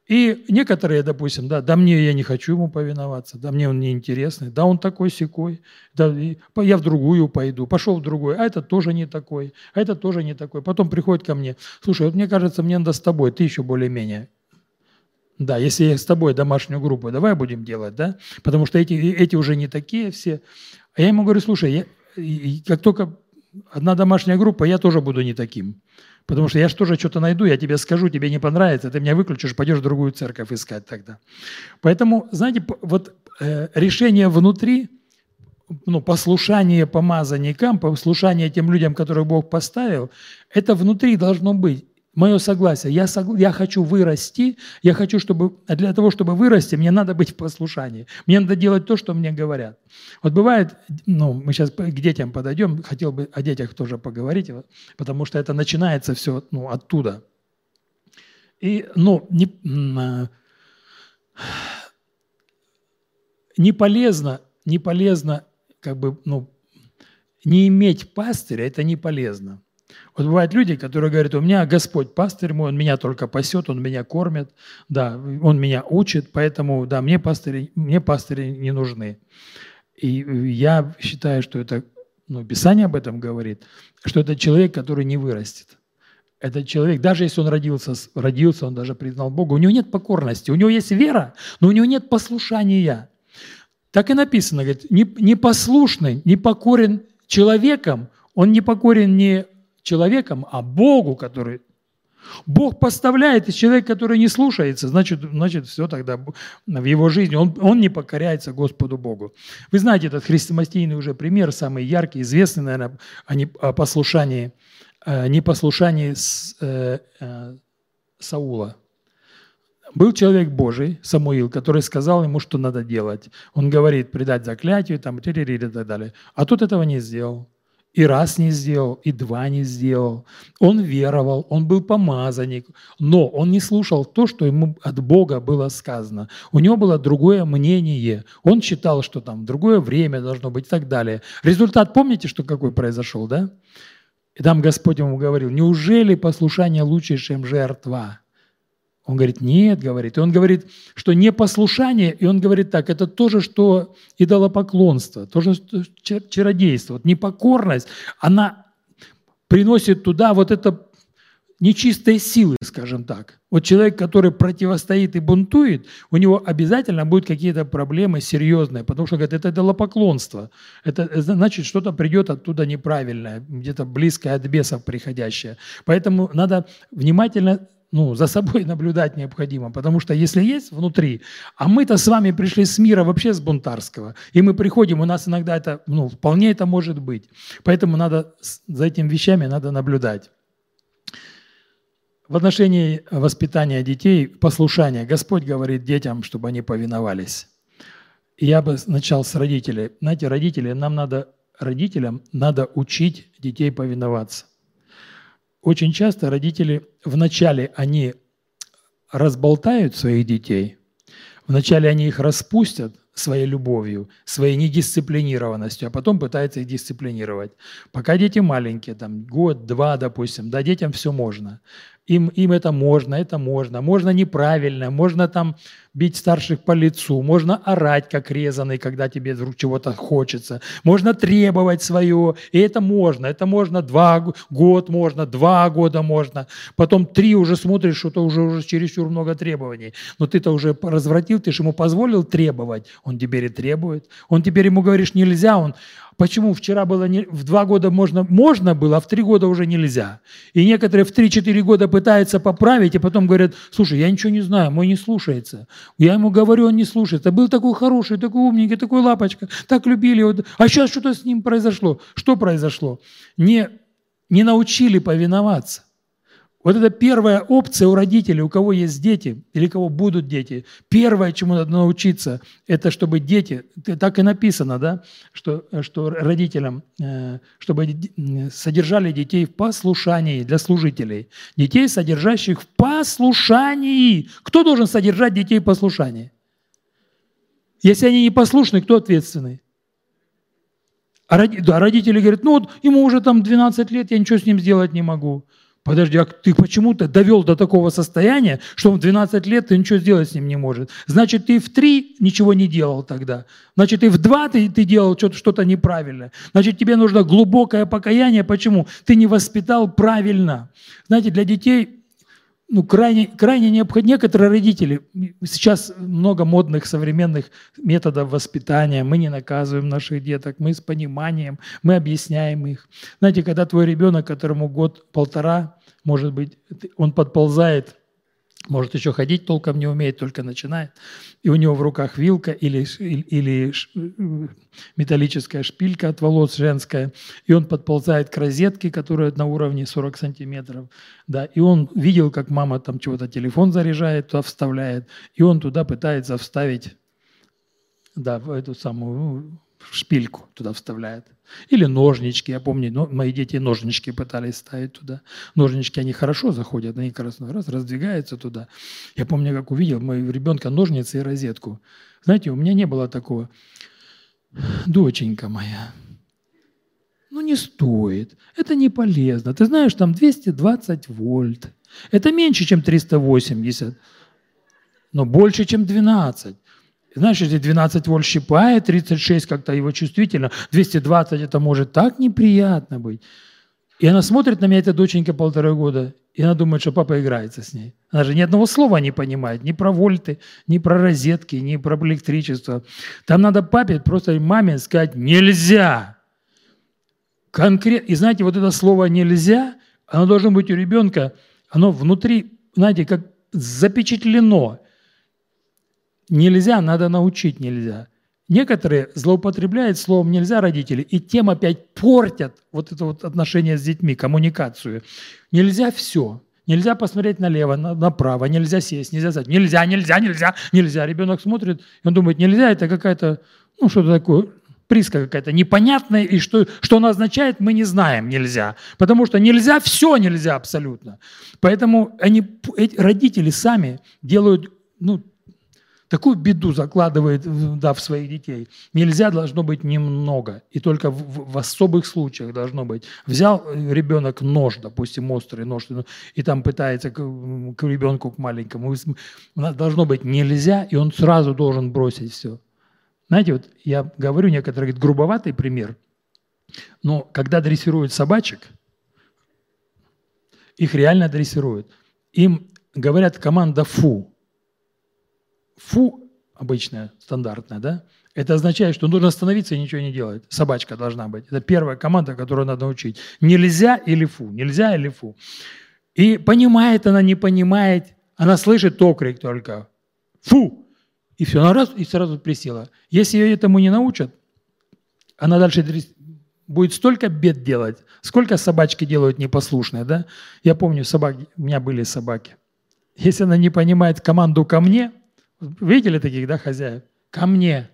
и некоторые, допустим, да, да мне я не хочу ему повиноваться, да мне он не интересный, да он такой секой, да я в другую пойду, пошел в другой, а это тоже не такой, а это тоже не такой. Потом приходит ко мне, слушай, вот мне кажется, мне надо с тобой, ты еще более-менее. Да, если я с тобой домашнюю группу, давай будем делать, да, потому что эти, эти уже не такие все. А я ему говорю, слушай, я, как только одна домашняя группа, я тоже буду не таким. Потому что я же тоже что-то найду, я тебе скажу, тебе не понравится, ты меня выключишь, пойдешь в другую церковь искать тогда. Поэтому, знаете, вот э, решение внутри, ну, послушание помазанникам, послушание тем людям, которых Бог поставил, это внутри должно быть мое согласие. Я, согла... я хочу вырасти, я хочу, чтобы... Для того, чтобы вырасти, мне надо быть в послушании. Мне надо делать то, что мне говорят. Вот бывает, ну, мы сейчас к детям подойдем, хотел бы о детях тоже поговорить, потому что это начинается все ну, оттуда. И, ну, не, а, не полезно, не полезно, как бы, ну, не иметь пастыря, это не полезно. Вот бывают люди, которые говорят, у меня Господь пастырь мой, Он меня только пасет, Он меня кормит, да, Он меня учит, поэтому, да, мне пастыри, мне пастыри не нужны. И я считаю, что это, ну, Писание об этом говорит, что это человек, который не вырастет. Этот человек, даже если он родился, родился, он даже признал Бога, у него нет покорности, у него есть вера, но у него нет послушания. Так и написано, говорит, непослушный, непокорен человеком, он не покорен не человеком, а Богу, который... Бог поставляет, и человек, который не слушается, значит, значит все тогда в его жизни, он, он не покоряется Господу Богу. Вы знаете этот хрестоматийный уже пример, самый яркий, известный, наверное, о, не, послушании, непослушании э, э, Саула. Был человек Божий, Самуил, который сказал ему, что надо делать. Он говорит, предать заклятию, там, и так далее. А тот этого не сделал. И раз не сделал, и два не сделал. Он веровал, он был помазанник, но он не слушал то, что ему от Бога было сказано. У него было другое мнение. Он считал, что там другое время должно быть и так далее. Результат помните, что какой произошел, да? И там Господь ему говорил, неужели послушание лучше, чем жертва? Он говорит, нет, говорит. И он говорит, что непослушание, и он говорит так, это то же, что идолопоклонство, то же, что чародейство. Вот непокорность, она приносит туда вот это нечистой силы, скажем так. Вот человек, который противостоит и бунтует, у него обязательно будут какие-то проблемы серьезные, потому что говорит, это идолопоклонство. Это значит, что-то придет оттуда неправильное, где-то близкое от бесов приходящее. Поэтому надо внимательно ну, за собой наблюдать необходимо, потому что если есть внутри, а мы-то с вами пришли с мира вообще с бунтарского, и мы приходим, у нас иногда это, ну, вполне это может быть. Поэтому надо, за этими вещами надо наблюдать. В отношении воспитания детей, послушания, Господь говорит детям, чтобы они повиновались. Я бы начал с родителей. Знаете, родители, нам надо, родителям надо учить детей повиноваться. Очень часто родители вначале они разболтают своих детей, вначале они их распустят своей любовью, своей недисциплинированностью, а потом пытаются их дисциплинировать. Пока дети маленькие, там год, два, допустим, да, детям все можно им, им это можно, это можно. Можно неправильно, можно там бить старших по лицу, можно орать, как резанный, когда тебе вдруг чего-то хочется. Можно требовать свое, и это можно. Это можно два год можно, два года можно. Потом три уже смотришь, что-то уже, уже чересчур много требований. Но ты-то уже развратил, ты же ему позволил требовать. Он теперь и требует. Он теперь ему говоришь, нельзя, он Почему вчера было не, в два года можно, можно было, а в три года уже нельзя? И некоторые в три-четыре года пытаются поправить, и потом говорят, слушай, я ничего не знаю, мой не слушается. Я ему говорю, он не слушается. Был такой хороший, такой умненький, такой лапочка, так любили. его, А сейчас что-то с ним произошло. Что произошло? Не, не научили повиноваться. Вот это первая опция у родителей, у кого есть дети или у кого будут дети. Первое, чему надо научиться, это чтобы дети, так и написано, да, что, что родителям, э, чтобы содержали детей в послушании для служителей. Детей, содержащих в послушании. Кто должен содержать детей в послушании? Если они не послушны, кто ответственный? А родители говорят, ну вот ему уже там 12 лет, я ничего с ним сделать не могу. Подожди, а ты почему-то довел до такого состояния, что в 12 лет ты ничего сделать с ним не может. Значит, ты в 3 ничего не делал тогда. Значит, ты в 2 ты, ты делал что-то неправильное. Значит, тебе нужно глубокое покаяние. Почему? Ты не воспитал правильно. Знаете, для детей ну, крайне, крайне необходимо. Некоторые родители, сейчас много модных современных методов воспитания, мы не наказываем наших деток, мы с пониманием, мы объясняем их. Знаете, когда твой ребенок, которому год-полтора, может быть, он подползает может еще ходить толком не умеет, только начинает. И у него в руках вилка или, или металлическая шпилька от волос женская. И он подползает к розетке, которая на уровне 40 сантиметров. Да, и он видел, как мама там чего-то телефон заряжает, туда вставляет. И он туда пытается вставить да, в эту самую шпильку туда вставляет. Или ножнички. Я помню, ну, мои дети ножнички пытались ставить туда. Ножнички, они хорошо заходят, они как раз, раз раздвигаются туда. Я помню, как увидел моего ребенка ножницы и розетку. Знаете, у меня не было такого. Доченька моя, ну не стоит, это не полезно. Ты знаешь, там 220 вольт. Это меньше, чем 380, но больше, чем 12. Знаешь, если 12 вольт щипает, 36 как-то его чувствительно, 220 это может так неприятно быть. И она смотрит на меня, эта доченька полтора года, и она думает, что папа играется с ней. Она же ни одного слова не понимает, ни про вольты, ни про розетки, ни про электричество. Там надо папе, просто маме сказать «нельзя». Конкрет... И знаете, вот это слово «нельзя», оно должно быть у ребенка, оно внутри, знаете, как запечатлено – Нельзя, надо научить нельзя. Некоторые злоупотребляют словом «нельзя» родители, и тем опять портят вот это вот отношение с детьми, коммуникацию. Нельзя все. Нельзя посмотреть налево, направо, нельзя сесть, нельзя сесть. Нельзя, нельзя, нельзя, нельзя. Ребенок смотрит, и он думает, нельзя, это какая-то, ну, что-то такое, приска какая-то непонятная, и что, что она означает, мы не знаем, нельзя. Потому что нельзя, все нельзя абсолютно. Поэтому они, эти родители сами делают ну, такую беду закладывает да, в своих детей. Нельзя, должно быть немного. И только в, в особых случаях должно быть. Взял ребенок нож, допустим, острый нож, и там пытается к, к ребенку, к маленькому. Должно быть нельзя, и он сразу должен бросить все. Знаете, вот я говорю некоторый грубоватый пример, но когда дрессируют собачек, их реально дрессируют. Им говорят команда «фу», фу обычная, стандартная, да, это означает, что нужно остановиться и ничего не делать. Собачка должна быть. Это первая команда, которую надо учить. Нельзя или фу, нельзя или фу. И понимает она, не понимает, она слышит окрик только. Фу! И все, она раз и сразу присела. Если ее этому не научат, она дальше будет столько бед делать, сколько собачки делают непослушные, да? Я помню, собаки, у меня были собаки. Если она не понимает команду ко мне, Видели таких, да, хозяев? Ко мне.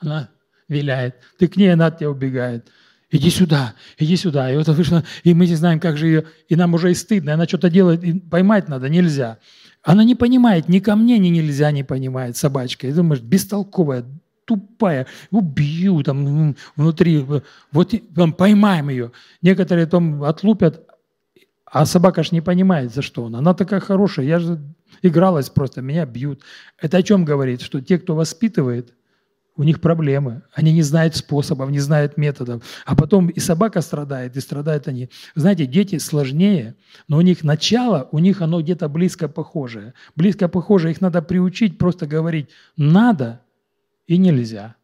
Она виляет. Ты к ней, она от тебя убегает. Иди сюда, иди сюда. И вот вышло, и мы не знаем, как же ее, и нам уже и стыдно, она что-то делает, и поймать надо, нельзя. Она не понимает, ни ко мне, ни нельзя не понимает собачка. И думаешь, бестолковая, тупая, убью там внутри, вот там, поймаем ее. Некоторые там отлупят, а собака ж не понимает, за что она. Она такая хорошая, я же игралась просто, меня бьют. Это о чем говорит? Что те, кто воспитывает, у них проблемы. Они не знают способов, не знают методов. А потом и собака страдает, и страдают они. Знаете, дети сложнее, но у них начало, у них оно где-то близко похожее. Близко похожее, их надо приучить просто говорить «надо» и «нельзя».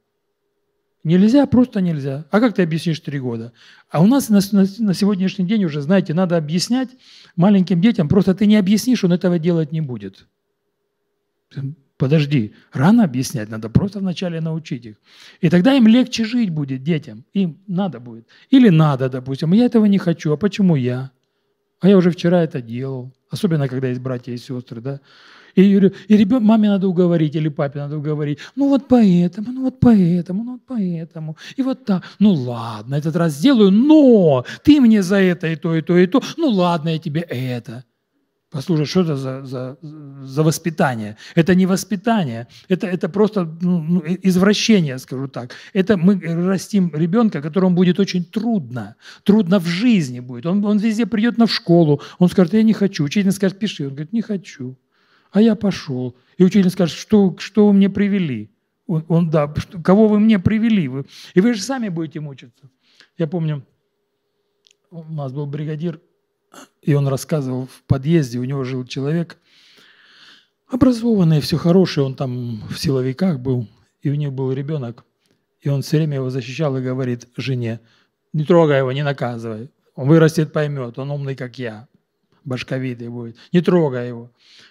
Нельзя, просто нельзя. А как ты объяснишь три года? А у нас на, на, на сегодняшний день уже, знаете, надо объяснять маленьким детям, просто ты не объяснишь, он этого делать не будет. Подожди, рано объяснять, надо просто вначале научить их. И тогда им легче жить будет детям, им надо будет. Или надо, допустим, я этого не хочу, а почему я? А я уже вчера это делал, особенно когда есть братья и сестры, да. И, и ребен, маме надо уговорить или папе надо уговорить. Ну вот поэтому, ну вот поэтому, ну вот поэтому. И вот так. Ну ладно, этот раз сделаю, но ты мне за это и то, и то, и то. Ну ладно, я тебе это. Послушай, что это за, за, за воспитание? Это не воспитание, это, это просто ну, ну извращение, скажу так. Это мы растим ребенка, которому будет очень трудно, трудно в жизни будет. Он, он везде придет на школу, он скажет, я не хочу. Учитель скажет, пиши. Он говорит, не хочу. А я пошел. И учитель скажет, что, что вы мне привели? Он, он да, что, кого вы мне привели? Вы, и вы же сами будете мучиться. Я помню, у нас был бригадир, и он рассказывал в подъезде, у него жил человек, образованный, все хорошее, он там в силовиках был, и у него был ребенок, и он все время его защищал и говорит жене, не трогай его, не наказывай, он вырастет, поймет, он умный, как я. башковитый будет. Не трогай его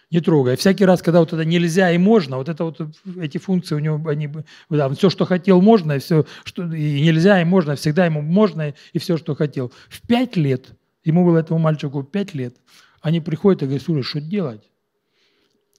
не трогай. Всякий раз, когда вот это нельзя и можно, вот это вот эти функции у него, они, да, все, что хотел, можно, и все, что и нельзя, и можно, всегда ему можно, и все, что хотел. В пять лет, ему было этому мальчику пять лет, они приходят и говорят, слушай, что делать?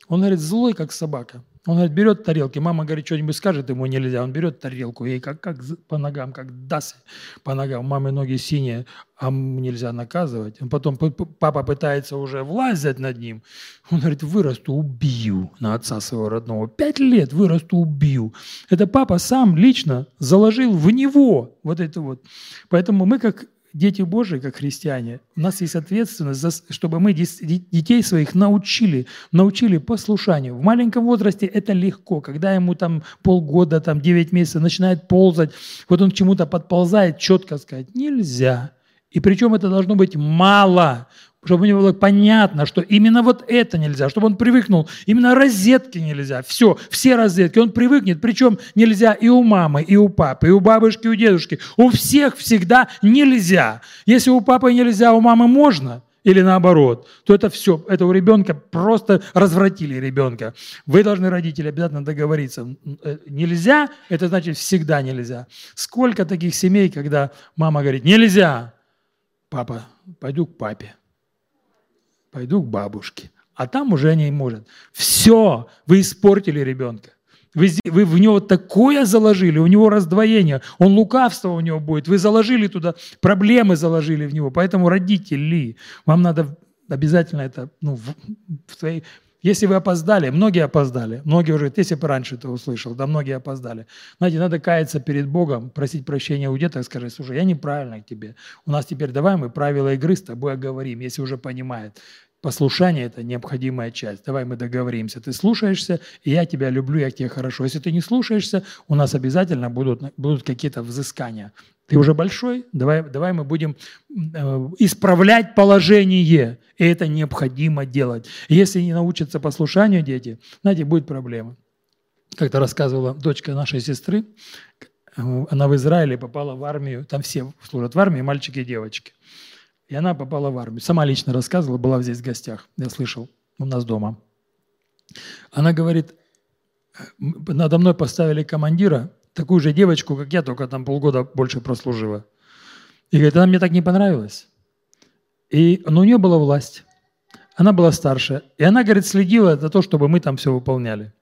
Он говорит, злой, как собака. Он говорит, берет тарелки, мама говорит, что-нибудь скажет, ему нельзя. Он берет тарелку, ей как, как по ногам, как даст по ногам. Мамы ноги синие, а нельзя наказывать. Потом папа пытается уже влазить над ним. Он говорит, вырасту, убью на отца своего родного. Пять лет вырасту, убью. Это папа сам лично заложил в него вот это вот. Поэтому мы как дети Божии, как христиане, у нас есть ответственность, чтобы мы детей своих научили, научили послушанию. В маленьком возрасте это легко, когда ему там полгода, там 9 месяцев начинает ползать, вот он к чему-то подползает, четко сказать, нельзя. И причем это должно быть мало чтобы у него было понятно, что именно вот это нельзя, чтобы он привыкнул, именно розетки нельзя, все, все розетки, он привыкнет, причем нельзя и у мамы, и у папы, и у бабушки, и у дедушки, у всех всегда нельзя. Если у папы нельзя, у мамы можно, или наоборот, то это все, это у ребенка просто развратили ребенка. Вы должны, родители, обязательно договориться. Э, нельзя, это значит всегда нельзя. Сколько таких семей, когда мама говорит, нельзя, папа, пойду к папе пойду к бабушке. А там уже не может. Все, вы испортили ребенка. Вы, вы в него такое заложили, у него раздвоение, он лукавство у него будет. Вы заложили туда, проблемы заложили в него. Поэтому родители, вам надо обязательно это ну, в, в своей если вы опоздали, многие опоздали, многие уже, если бы раньше это услышал, да, многие опоздали. Знаете, надо каяться перед Богом, просить прощения у деток, сказать, слушай, я неправильно к тебе. У нас теперь давай мы правила игры с тобой оговорим, если уже понимает. Послушание – это необходимая часть. Давай мы договоримся. Ты слушаешься, и я тебя люблю, я к тебе хорошо. Если ты не слушаешься, у нас обязательно будут, будут какие-то взыскания. Ты уже большой, давай, давай мы будем э, исправлять положение. И это необходимо делать. Если не научатся послушанию дети, знаете, будет проблема. Как-то рассказывала дочка нашей сестры, э, она в Израиле попала в армию, там все служат в армии, мальчики и девочки. И она попала в армию. Сама лично рассказывала, была здесь в гостях, я слышал, у нас дома. Она говорит, надо мной поставили командира, такую же девочку, как я, только там полгода больше прослужила. И говорит, она мне так не понравилась. И, но у нее была власть. Она была старше. И она, говорит, следила за то, чтобы мы там все выполняли.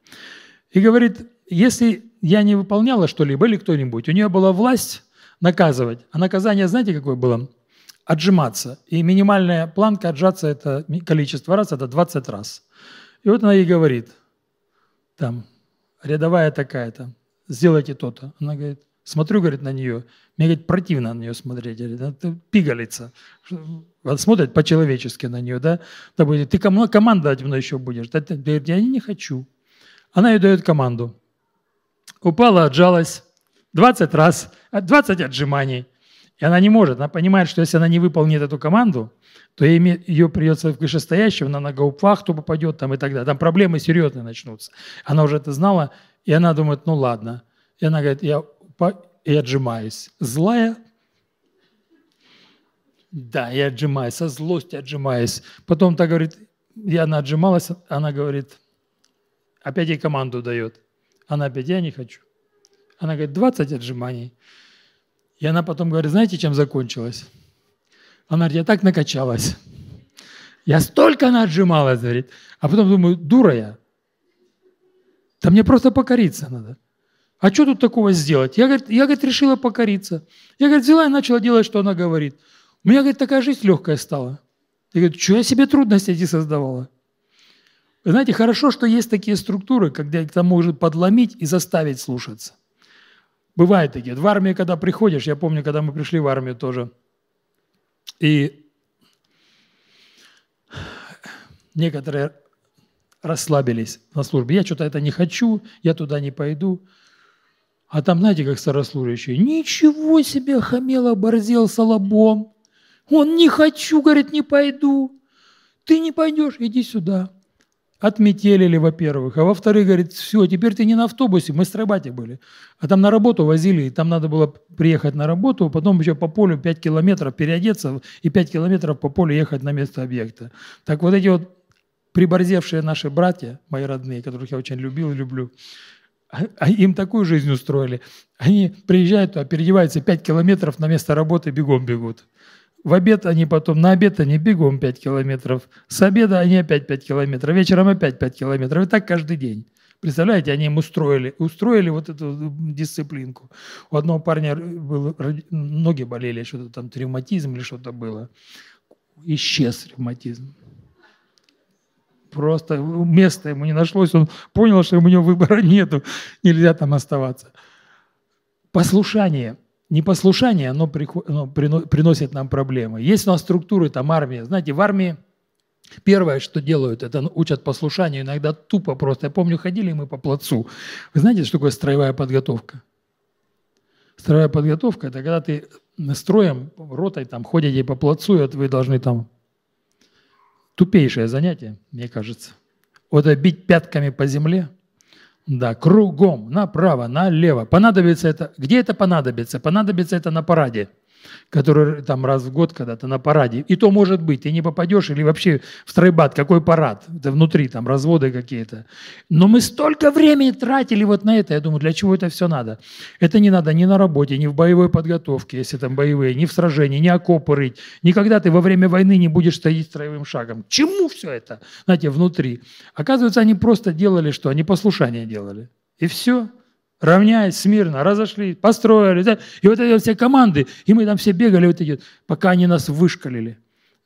И говорит, если я не выполняла что-либо или кто-нибудь, у нее была власть наказывать. А наказание, знаете, какое было? Отжиматься. И минимальная планка отжаться, это количество раз, это 20 раз. И вот она ей говорит, там, рядовая такая-то, сделайте то-то. Она говорит, смотрю, говорит, на нее. Мне, говорит, противно на нее смотреть. Говорит, это пигалица. Смотрит по-человечески на нее, да? Ты кому командовать мной еще будешь? Говорит, я не хочу. Она ей дает команду. Упала, отжалась. 20 раз, 20 отжиманий. И она не может. Она понимает, что если она не выполнит эту команду, то ее придется в вышестоящего на ногоупвахту попадет там и так далее. Там проблемы серьезные начнутся. Она уже это знала, и она думает, ну ладно. И она говорит, я и отжимаюсь. Злая? Да, я отжимаюсь, со злости отжимаюсь. Потом так говорит, я она отжималась, она говорит, опять ей команду дает. Она опять, я не хочу. Она говорит, 20 отжиманий. И она потом говорит, знаете, чем закончилось? Она говорит, я так накачалась. Я столько она отжималась, говорит. А потом думаю, дура я. Да мне просто покориться надо. А что тут такого сделать? Я, говорит, я говорит, решила покориться. Я говорит, взяла и начала делать, что она говорит. У меня, говорит, такая жизнь легкая стала. Я говорю, что я себе трудности эти создавала? Вы знаете, хорошо, что есть такие структуры, когда это может подломить и заставить слушаться. Бывают такие. В армии, когда приходишь, я помню, когда мы пришли в армию тоже, и некоторые расслабились на службе. Я что-то это не хочу, я туда не пойду. А там, знаете, как старослужащие, ничего себе, хамел, оборзел салабом. Он не хочу, говорит, не пойду. Ты не пойдешь, иди сюда. отметелили, во-первых, а во-вторых, говорит, все, теперь ты не на автобусе, мы в Страйбате были, а там на работу возили, и там надо было приехать на работу, потом еще по полю 5 километров переодеться и 5 километров по полю ехать на место объекта. Так вот эти вот приборзевшие наши братья, мои родные, которых я очень любил и люблю, а, им такую жизнь устроили. Они приезжают туда, переодеваются 5 километров на место работы, бегом бегут. В обед они потом, на обед они бегом 5 километров, с обеда они опять 5 километров, вечером опять 5 километров. И так каждый день. Представляете, они им устроили, устроили вот эту дисциплинку. У одного парня был, ноги болели, что-то там, ревматизм или что-то было. Исчез ревматизм. Просто места ему не нашлось, он понял, что у него выбора нету, нельзя там оставаться. Послушание – непослушание, оно, оно приносит нам проблемы. Есть у нас структуры, там армия. Знаете, в армии первое, что делают, это учат послушанию, иногда тупо просто. Я помню, ходили мы по плацу. Вы знаете, что такое строевая подготовка? Строевая подготовка – это когда ты строем, ротой там ходите по плацу, и вот вы должны там… Тупейшее занятие, мне кажется. Вот бить пятками по земле – да, кругом, направо, налево. Понадобится это, где это понадобится? Понадобится это на параде который там раз в год когда-то на параде. И то может быть, ты не попадешь или вообще в стройбат, какой парад? Это внутри там разводы какие-то. Но мы столько времени тратили вот на это. Я думаю, для чего это все надо? Это не надо ни на работе, ни в боевой подготовке, если там боевые, ни в сражении, ни окопы рыть. Никогда ты во время войны не будешь стоять строевым шагом. чему все это? Знаете, внутри. Оказывается, они просто делали что? Они послушание делали. И все равняясь смирно, разошли, построили. И вот эти все команды, и мы там все бегали, вот эти, пока они нас вышкалили.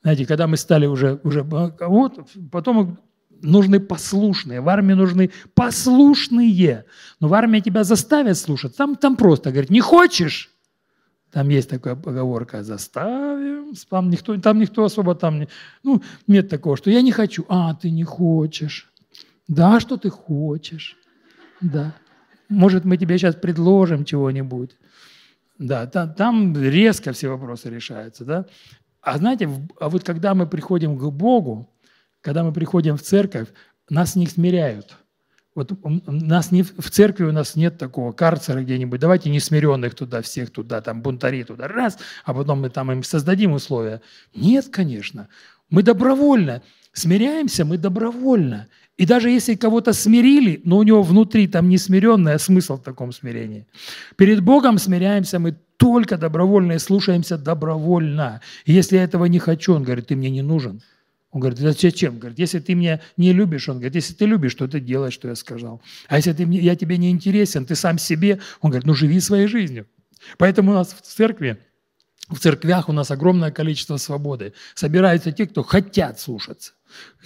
Знаете, когда мы стали уже, уже вот, потом нужны послушные, в армии нужны послушные. Но в армии тебя заставят слушать. Там, там просто говорят, не хочешь? Там есть такая поговорка, заставим, там никто, там никто особо там, не, ну, нет такого, что я не хочу. А, ты не хочешь. Да, что ты хочешь. Да. Может, мы тебе сейчас предложим чего-нибудь. Да, там, там резко все вопросы решаются. Да? А знаете, а вот когда мы приходим к Богу, когда мы приходим в церковь, нас не смиряют. Вот нас не, в церкви у нас нет такого карцера где-нибудь. Давайте несмиренных туда, всех туда, там бунтари туда, раз, а потом мы там им создадим условия. Нет, конечно. Мы добровольно смиряемся, мы добровольно. И даже если кого-то смирили, но у него внутри там не смиренный, а смысл в таком смирении. Перед Богом смиряемся мы только добровольно и слушаемся добровольно. И если я этого не хочу, он говорит, ты мне не нужен. Он говорит, зачем? Говорит, если ты меня не любишь, он говорит, если ты любишь, то ты делаешь, что я сказал. А если ты, я тебе не интересен, ты сам себе, он говорит, ну живи своей жизнью. Поэтому у нас в церкви, в церквях у нас огромное количество свободы. Собираются те, кто хотят слушаться.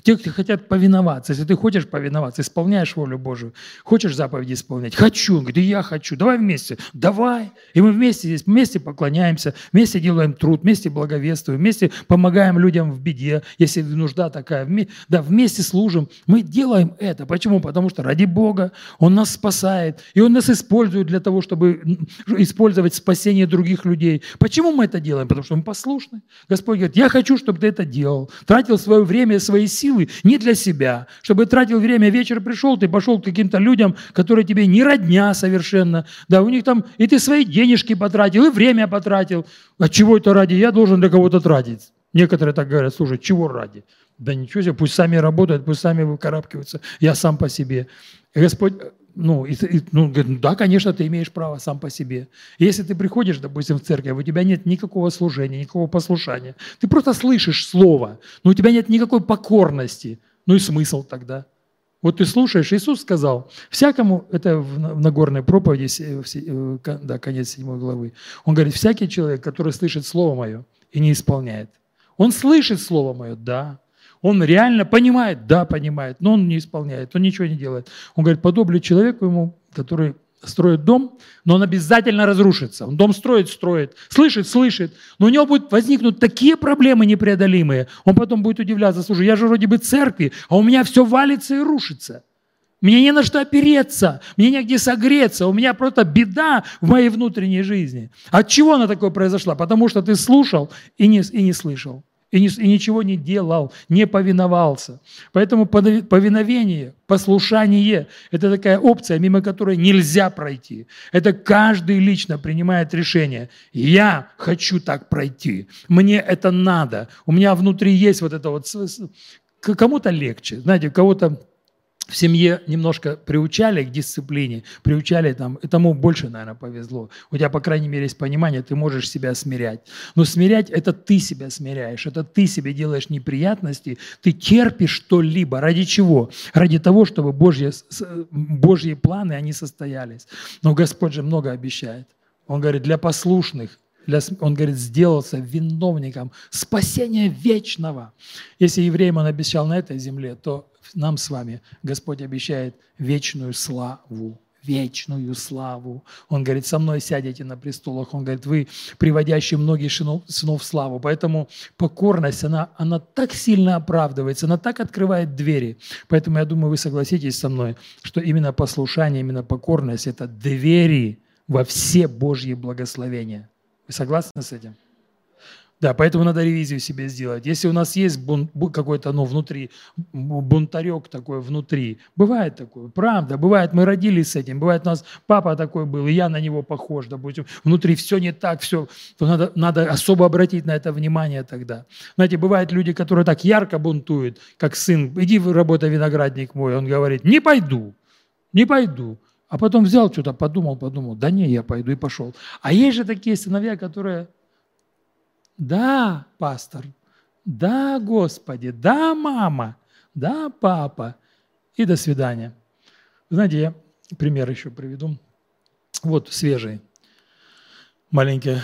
Те, кто хотят повиноваться. Если ты хочешь повиноваться, исполняешь волю Божию, хочешь заповеди исполнять, хочу. Он говорит, и я хочу. Давай вместе. Давай. И мы вместе здесь, вместе поклоняемся, вместе делаем труд, вместе благовествуем, вместе помогаем людям в беде, если нужда такая. Да, вместе служим. Мы делаем это. Почему? Потому что ради Бога Он нас спасает. И Он нас использует для того, чтобы использовать спасение других людей. Почему мы это делаем? Потому что мы послушны. Господь говорит, я хочу, чтобы ты это делал. Тратил свое время, свои силы не для себя, чтобы тратил время, вечер пришел, ты пошел к каким-то людям, которые тебе не родня совершенно, да, у них там, и ты свои денежки потратил, и время потратил. А чего это ради? Я должен для кого-то тратить. Некоторые так говорят, слушай, чего ради? Да ничего себе, пусть сами работают, пусть сами выкарабкиваются, я сам по себе. Господь ну, и, и, ну, да, конечно, ты имеешь право сам по себе. Если ты приходишь, допустим, в церковь, у тебя нет никакого служения, никакого послушания, ты просто слышишь слово, но у тебя нет никакой покорности, ну и смысл тогда. Вот ты слушаешь, Иисус сказал, всякому, это в Нагорной проповеди, э, да, конец 7 главы, он говорит, всякий человек, который слышит Слово Мое и не исполняет, он слышит Слово Мое, да, он реально понимает, да, понимает, но он не исполняет, он ничего не делает. Он говорит, подоблю человеку ему, который строит дом, но он обязательно разрушится. Он дом строит, строит, слышит, слышит, но у него будут возникнуть такие проблемы непреодолимые. Он потом будет удивляться, слушай, я же вроде бы церкви, а у меня все валится и рушится. Мне не на что опереться, мне негде согреться, у меня просто беда в моей внутренней жизни. От чего она такое произошла? Потому что ты слушал и не, и не слышал. И, не, и ничего не делал, не повиновался. Поэтому повиновение, послушание – это такая опция, мимо которой нельзя пройти. Это каждый лично принимает решение. Я хочу так пройти, мне это надо. У меня внутри есть вот это вот… Кому-то легче, знаете, кого-то в семье немножко приучали к дисциплине, приучали там, и тому больше, наверное, повезло. У тебя, по крайней мере, есть понимание, ты можешь себя смирять. Но смирять – это ты себя смиряешь, это ты себе делаешь неприятности, ты терпишь что-либо. Ради чего? Ради того, чтобы Божьи, Божьи планы, они состоялись. Но Господь же много обещает. Он говорит, для послушных, для, он говорит, сделался виновником спасения вечного. Если евреям он обещал на этой земле, то нам с вами Господь обещает вечную славу вечную славу. Он говорит, со мной сядете на престолах. Он говорит, вы приводящие многих сынов, сынов в славу. Поэтому покорность, она, она так сильно оправдывается, она так открывает двери. Поэтому я думаю, вы согласитесь со мной, что именно послушание, именно покорность – это двери во все Божьи благословения. Вы согласны с этим? Да, поэтому надо ревизию себе сделать. Если у нас есть бун, какой-то, ну, внутри, бунтарек такой внутри, бывает такое, правда, бывает, мы родились с этим, бывает у нас папа такой был, и я на него похож, допустим, внутри все не так, все, то надо, надо особо обратить на это внимание тогда. Знаете, бывают люди, которые так ярко бунтуют, как сын, иди работай виноградник мой, он говорит, не пойду, не пойду. А потом взял что-то, подумал, подумал, да не, я пойду и пошел. А есть же такие сыновья, которые да, пастор. Да, Господи. Да, мама. Да, папа. И до свидания. знаете, я пример еще приведу. Вот свежий. Маленькая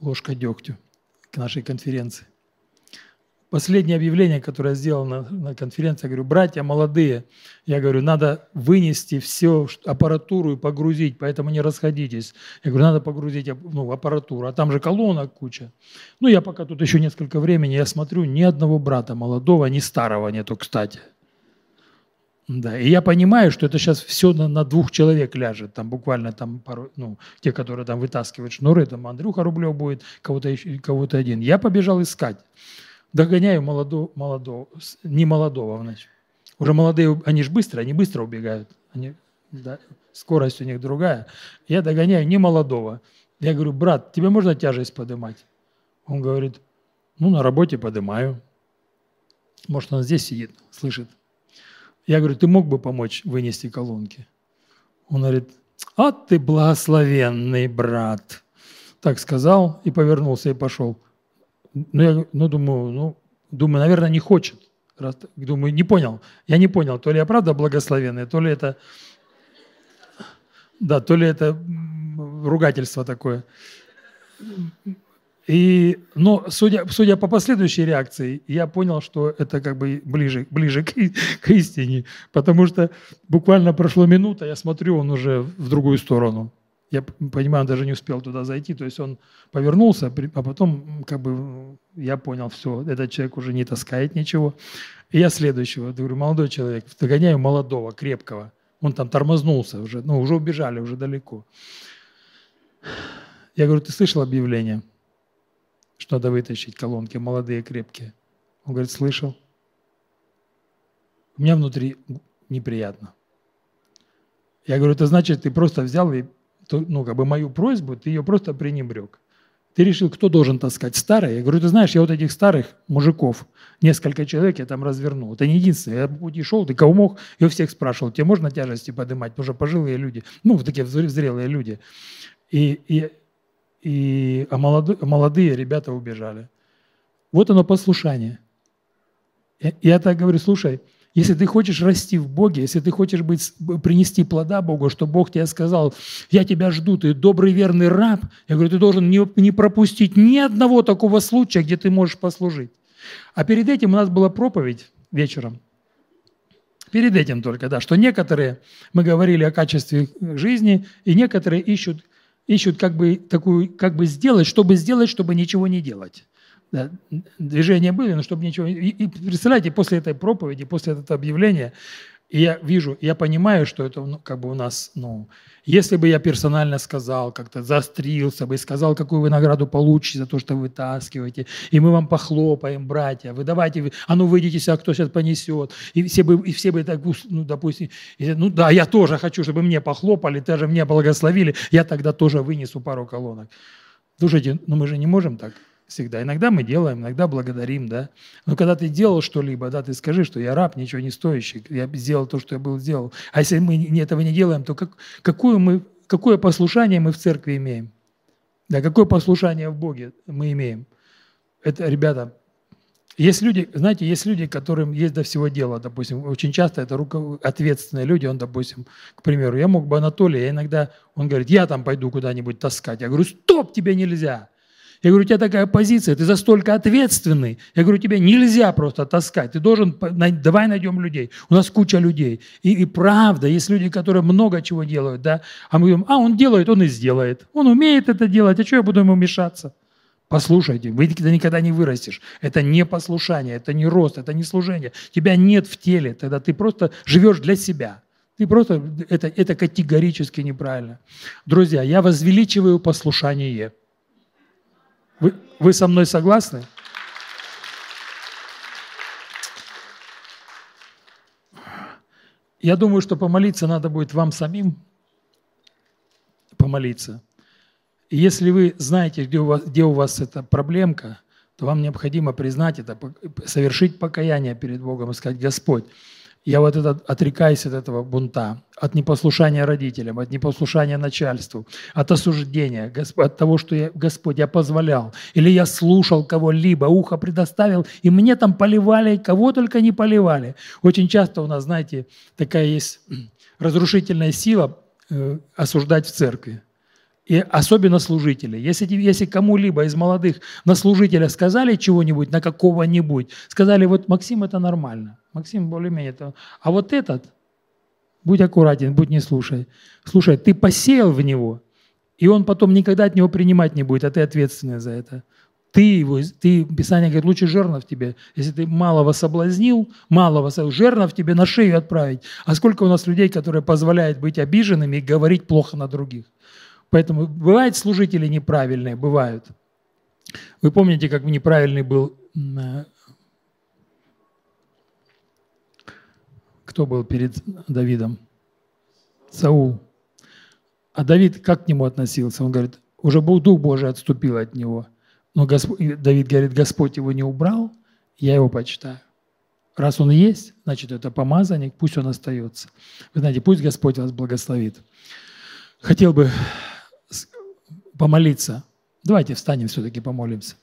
ложка дегтю к нашей конференции. Последнее объявление, которое сделал на, на конференции, я говорю, братья молодые, я говорю, надо вынести всю аппаратуру и погрузить, поэтому не расходитесь. Я говорю, надо погрузить ну, аппаратуру, а там же колонок куча. Ну, я пока тут еще несколько времени, я смотрю, ни одного брата молодого, ни старого нету, кстати. Да, и я понимаю, что это сейчас все на, на двух человек ляжет, там буквально там пару, ну, те, которые там вытаскивают шнуры, там Андрюха Рублев будет, кого-то кого-то один. Я побежал искать. Догоняю молодого, молодого не молодого, значит. Уже молодые, они же быстро, они быстро убегают. Они, да, скорость у них другая. Я догоняю не молодого. Я говорю, брат, тебе можно тяжесть поднимать? Он говорит, ну, на работе поднимаю. Может, он здесь сидит, слышит. Я говорю, ты мог бы помочь вынести колонки? Он говорит, а ты благословенный брат. Так сказал и повернулся и пошел. Ну, я ну, думаю, ну, думаю, наверное, не хочет. Раз, думаю, не понял. Я не понял, то ли я правда благословенный, то ли это... Да, то ли это ругательство такое. И, но судя, судя по последующей реакции, я понял, что это как бы ближе, ближе к, к истине, потому что буквально прошло минута, я смотрю, он уже в другую сторону. Я понимаю, он даже не успел туда зайти, то есть он повернулся, а потом как бы я понял, все, этот человек уже не таскает ничего. И я следующего, говорю, молодой человек, догоняю молодого, крепкого. Он там тормознулся уже, ну, уже убежали, уже далеко. Я говорю, ты слышал объявление, что надо вытащить колонки, молодые, крепкие? Он говорит, слышал. У меня внутри неприятно. Я говорю, это значит, ты просто взял и ну, как бы мою просьбу, ты ее просто пренебрег. Ты решил, кто должен таскать? Старые? Я говорю, ты знаешь, я вот этих старых мужиков, несколько человек я там развернул. Это не единственное. Я по пути шел, ты кого мог, я всех спрашивал, тебе можно тяжести поднимать? Потому что пожилые люди, ну, такие зрелые люди. И, и, и, а молодые, молодые ребята убежали. Вот оно послушание. Я так говорю, слушай, если ты хочешь расти в Боге, если ты хочешь быть, принести плода Богу, что Бог тебе сказал, я тебя жду, ты добрый верный раб, я говорю, ты должен не, не пропустить ни одного такого случая, где ты можешь послужить. А перед этим у нас была проповедь вечером. Перед этим только, да, что некоторые, мы говорили о качестве жизни, и некоторые ищут, ищут как бы такую, как бы сделать, чтобы сделать, чтобы ничего не делать. Да, движения были, но чтобы ничего... И, и представляете, после этой проповеди, после этого объявления, я вижу, я понимаю, что это ну, как бы у нас, ну, если бы я персонально сказал, как-то заострился бы и сказал, какую вы награду получите за то, что вы вытаскиваете, и мы вам похлопаем, братья, вы давайте, а ну выйдите а кто сейчас понесет, и все бы, и все бы так, ну, допустим, ну да, я тоже хочу, чтобы мне похлопали, даже мне благословили, я тогда тоже вынесу пару колонок. Слушайте, ну мы же не можем так всегда. Иногда мы делаем, иногда благодарим, да. Но когда ты делал что-либо, да, ты скажи, что я раб, ничего не стоящий, я сделал то, что я был сделал. А если мы этого не делаем, то как, какое, мы, какое послушание мы в церкви имеем? Да, какое послушание в Боге мы имеем? Это, ребята, есть люди, знаете, есть люди, которым есть до всего дела, допустим, очень часто это руко... ответственные люди, он, допустим, к примеру, я мог бы Анатолий, я иногда, он говорит, я там пойду куда-нибудь таскать. Я говорю, стоп, тебе нельзя. Я говорю, у тебя такая позиция, ты за столько ответственный. Я говорю, тебе нельзя просто таскать, ты должен, давай найдем людей. У нас куча людей. И, и правда, есть люди, которые много чего делают, да, а мы говорим, а он делает, он и сделает. Он умеет это делать, а что я буду ему мешаться? Послушайте, вы никогда не вырастешь. Это не послушание, это не рост, это не служение. Тебя нет в теле, тогда ты просто живешь для себя. Ты просто, это, это категорически неправильно. Друзья, я возвеличиваю послушание. Вы, вы со мной согласны? Я думаю, что помолиться надо будет вам самим. Помолиться. Если вы знаете, где у вас, где у вас эта проблемка, то вам необходимо признать это, совершить покаяние перед Богом и сказать, Господь, я вот этот, отрекаюсь от этого бунта, от непослушания родителям, от непослушания начальству, от осуждения, от того, что я, Господь, я позволял, или я слушал кого-либо, ухо предоставил, и мне там поливали, кого только не поливали. Очень часто у нас, знаете, такая есть разрушительная сила э, осуждать в церкви и особенно служители. Если, если кому-либо из молодых на служителя сказали чего-нибудь, на какого-нибудь, сказали, вот Максим это нормально, Максим более-менее это, а вот этот, будь аккуратен, будь не слушай. Слушай, ты посеял в него, и он потом никогда от него принимать не будет, а ты ответственный за это. Ты его, ты, Писание говорит, лучше жернов тебе. Если ты малого соблазнил, малого жернов тебе на шею отправить. А сколько у нас людей, которые позволяют быть обиженными и говорить плохо на других? Поэтому бывают служители неправильные, бывают. Вы помните, как неправильный был, э, кто был перед Давидом? Саул. А Давид как к нему относился? Он говорит, уже был Дух Божий отступил от него. Но Господь, Давид говорит, Господь его не убрал, я его почитаю. Раз он есть, значит, это помазанник, пусть он остается. Вы знаете, пусть Господь вас благословит. Хотел бы помолиться. Давайте встанем все-таки помолимся.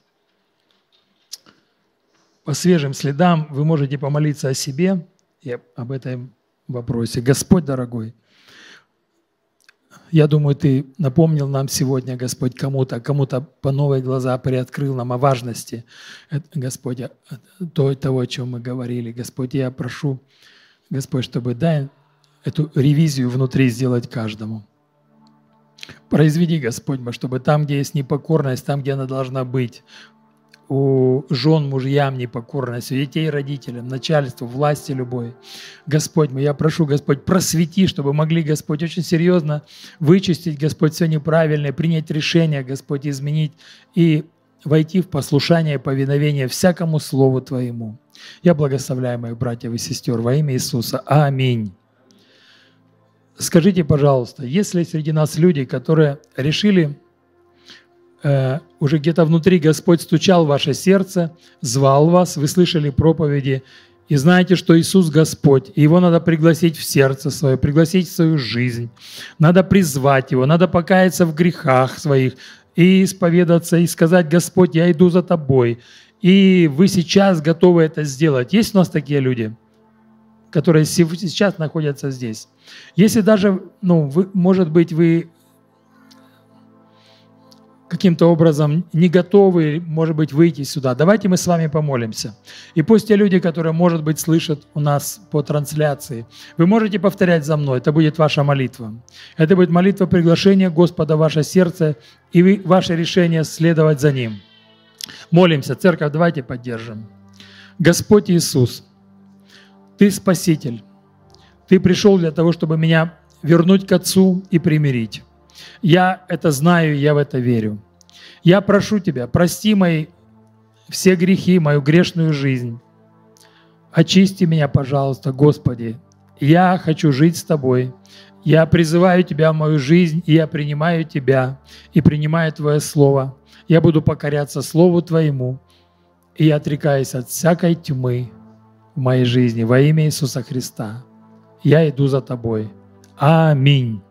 По свежим следам вы можете помолиться о себе и об этом вопросе. Господь дорогой, я думаю, Ты напомнил нам сегодня, Господь, кому-то, кому-то по новые глаза приоткрыл нам о важности, Господь, того, о чем мы говорили. Господь, я прошу, Господь, чтобы дай эту ревизию внутри сделать каждому. Произведи, Господь, чтобы там, где есть непокорность, там, где она должна быть, у жен, мужьям непокорность, у детей родителям, начальству, власти любой. Господь мой, я прошу, Господь, просвети, чтобы могли, Господь, очень серьезно вычистить, Господь, все неправильное, принять решение, Господь, изменить и войти в послушание и повиновение всякому Слову Твоему. Я благословляю моих братьев и сестер во имя Иисуса. Аминь. Скажите, пожалуйста, есть ли среди нас люди, которые решили, э, уже где-то внутри Господь стучал в ваше сердце, звал вас, вы слышали проповеди, и знаете, что Иисус Господь, и Его надо пригласить в сердце свое, пригласить в свою жизнь. Надо призвать Его, надо покаяться в грехах своих и исповедаться, и сказать, Господь, я иду за Тобой. И вы сейчас готовы это сделать. Есть у нас такие люди? Которые сейчас находятся здесь. Если даже, ну, вы, может быть, вы каким-то образом не готовы, может быть, выйти сюда, давайте мы с вами помолимся. И пусть те люди, которые, может быть, слышат у нас по трансляции, вы можете повторять за мной, это будет ваша молитва. Это будет молитва приглашения Господа в ваше сердце и вы, ваше решение следовать за Ним. Молимся, церковь, давайте поддержим. Господь Иисус – ты Спаситель. Ты пришел для того, чтобы меня вернуть к Отцу и примирить. Я это знаю, я в это верю. Я прошу Тебя, прости мои все грехи, мою грешную жизнь. Очисти меня, пожалуйста, Господи. Я хочу жить с Тобой. Я призываю Тебя в мою жизнь, и я принимаю Тебя, и принимаю Твое Слово. Я буду покоряться Слову Твоему, и я отрекаюсь от всякой тьмы в моей жизни во имя Иисуса Христа. Я иду за Тобой. Аминь.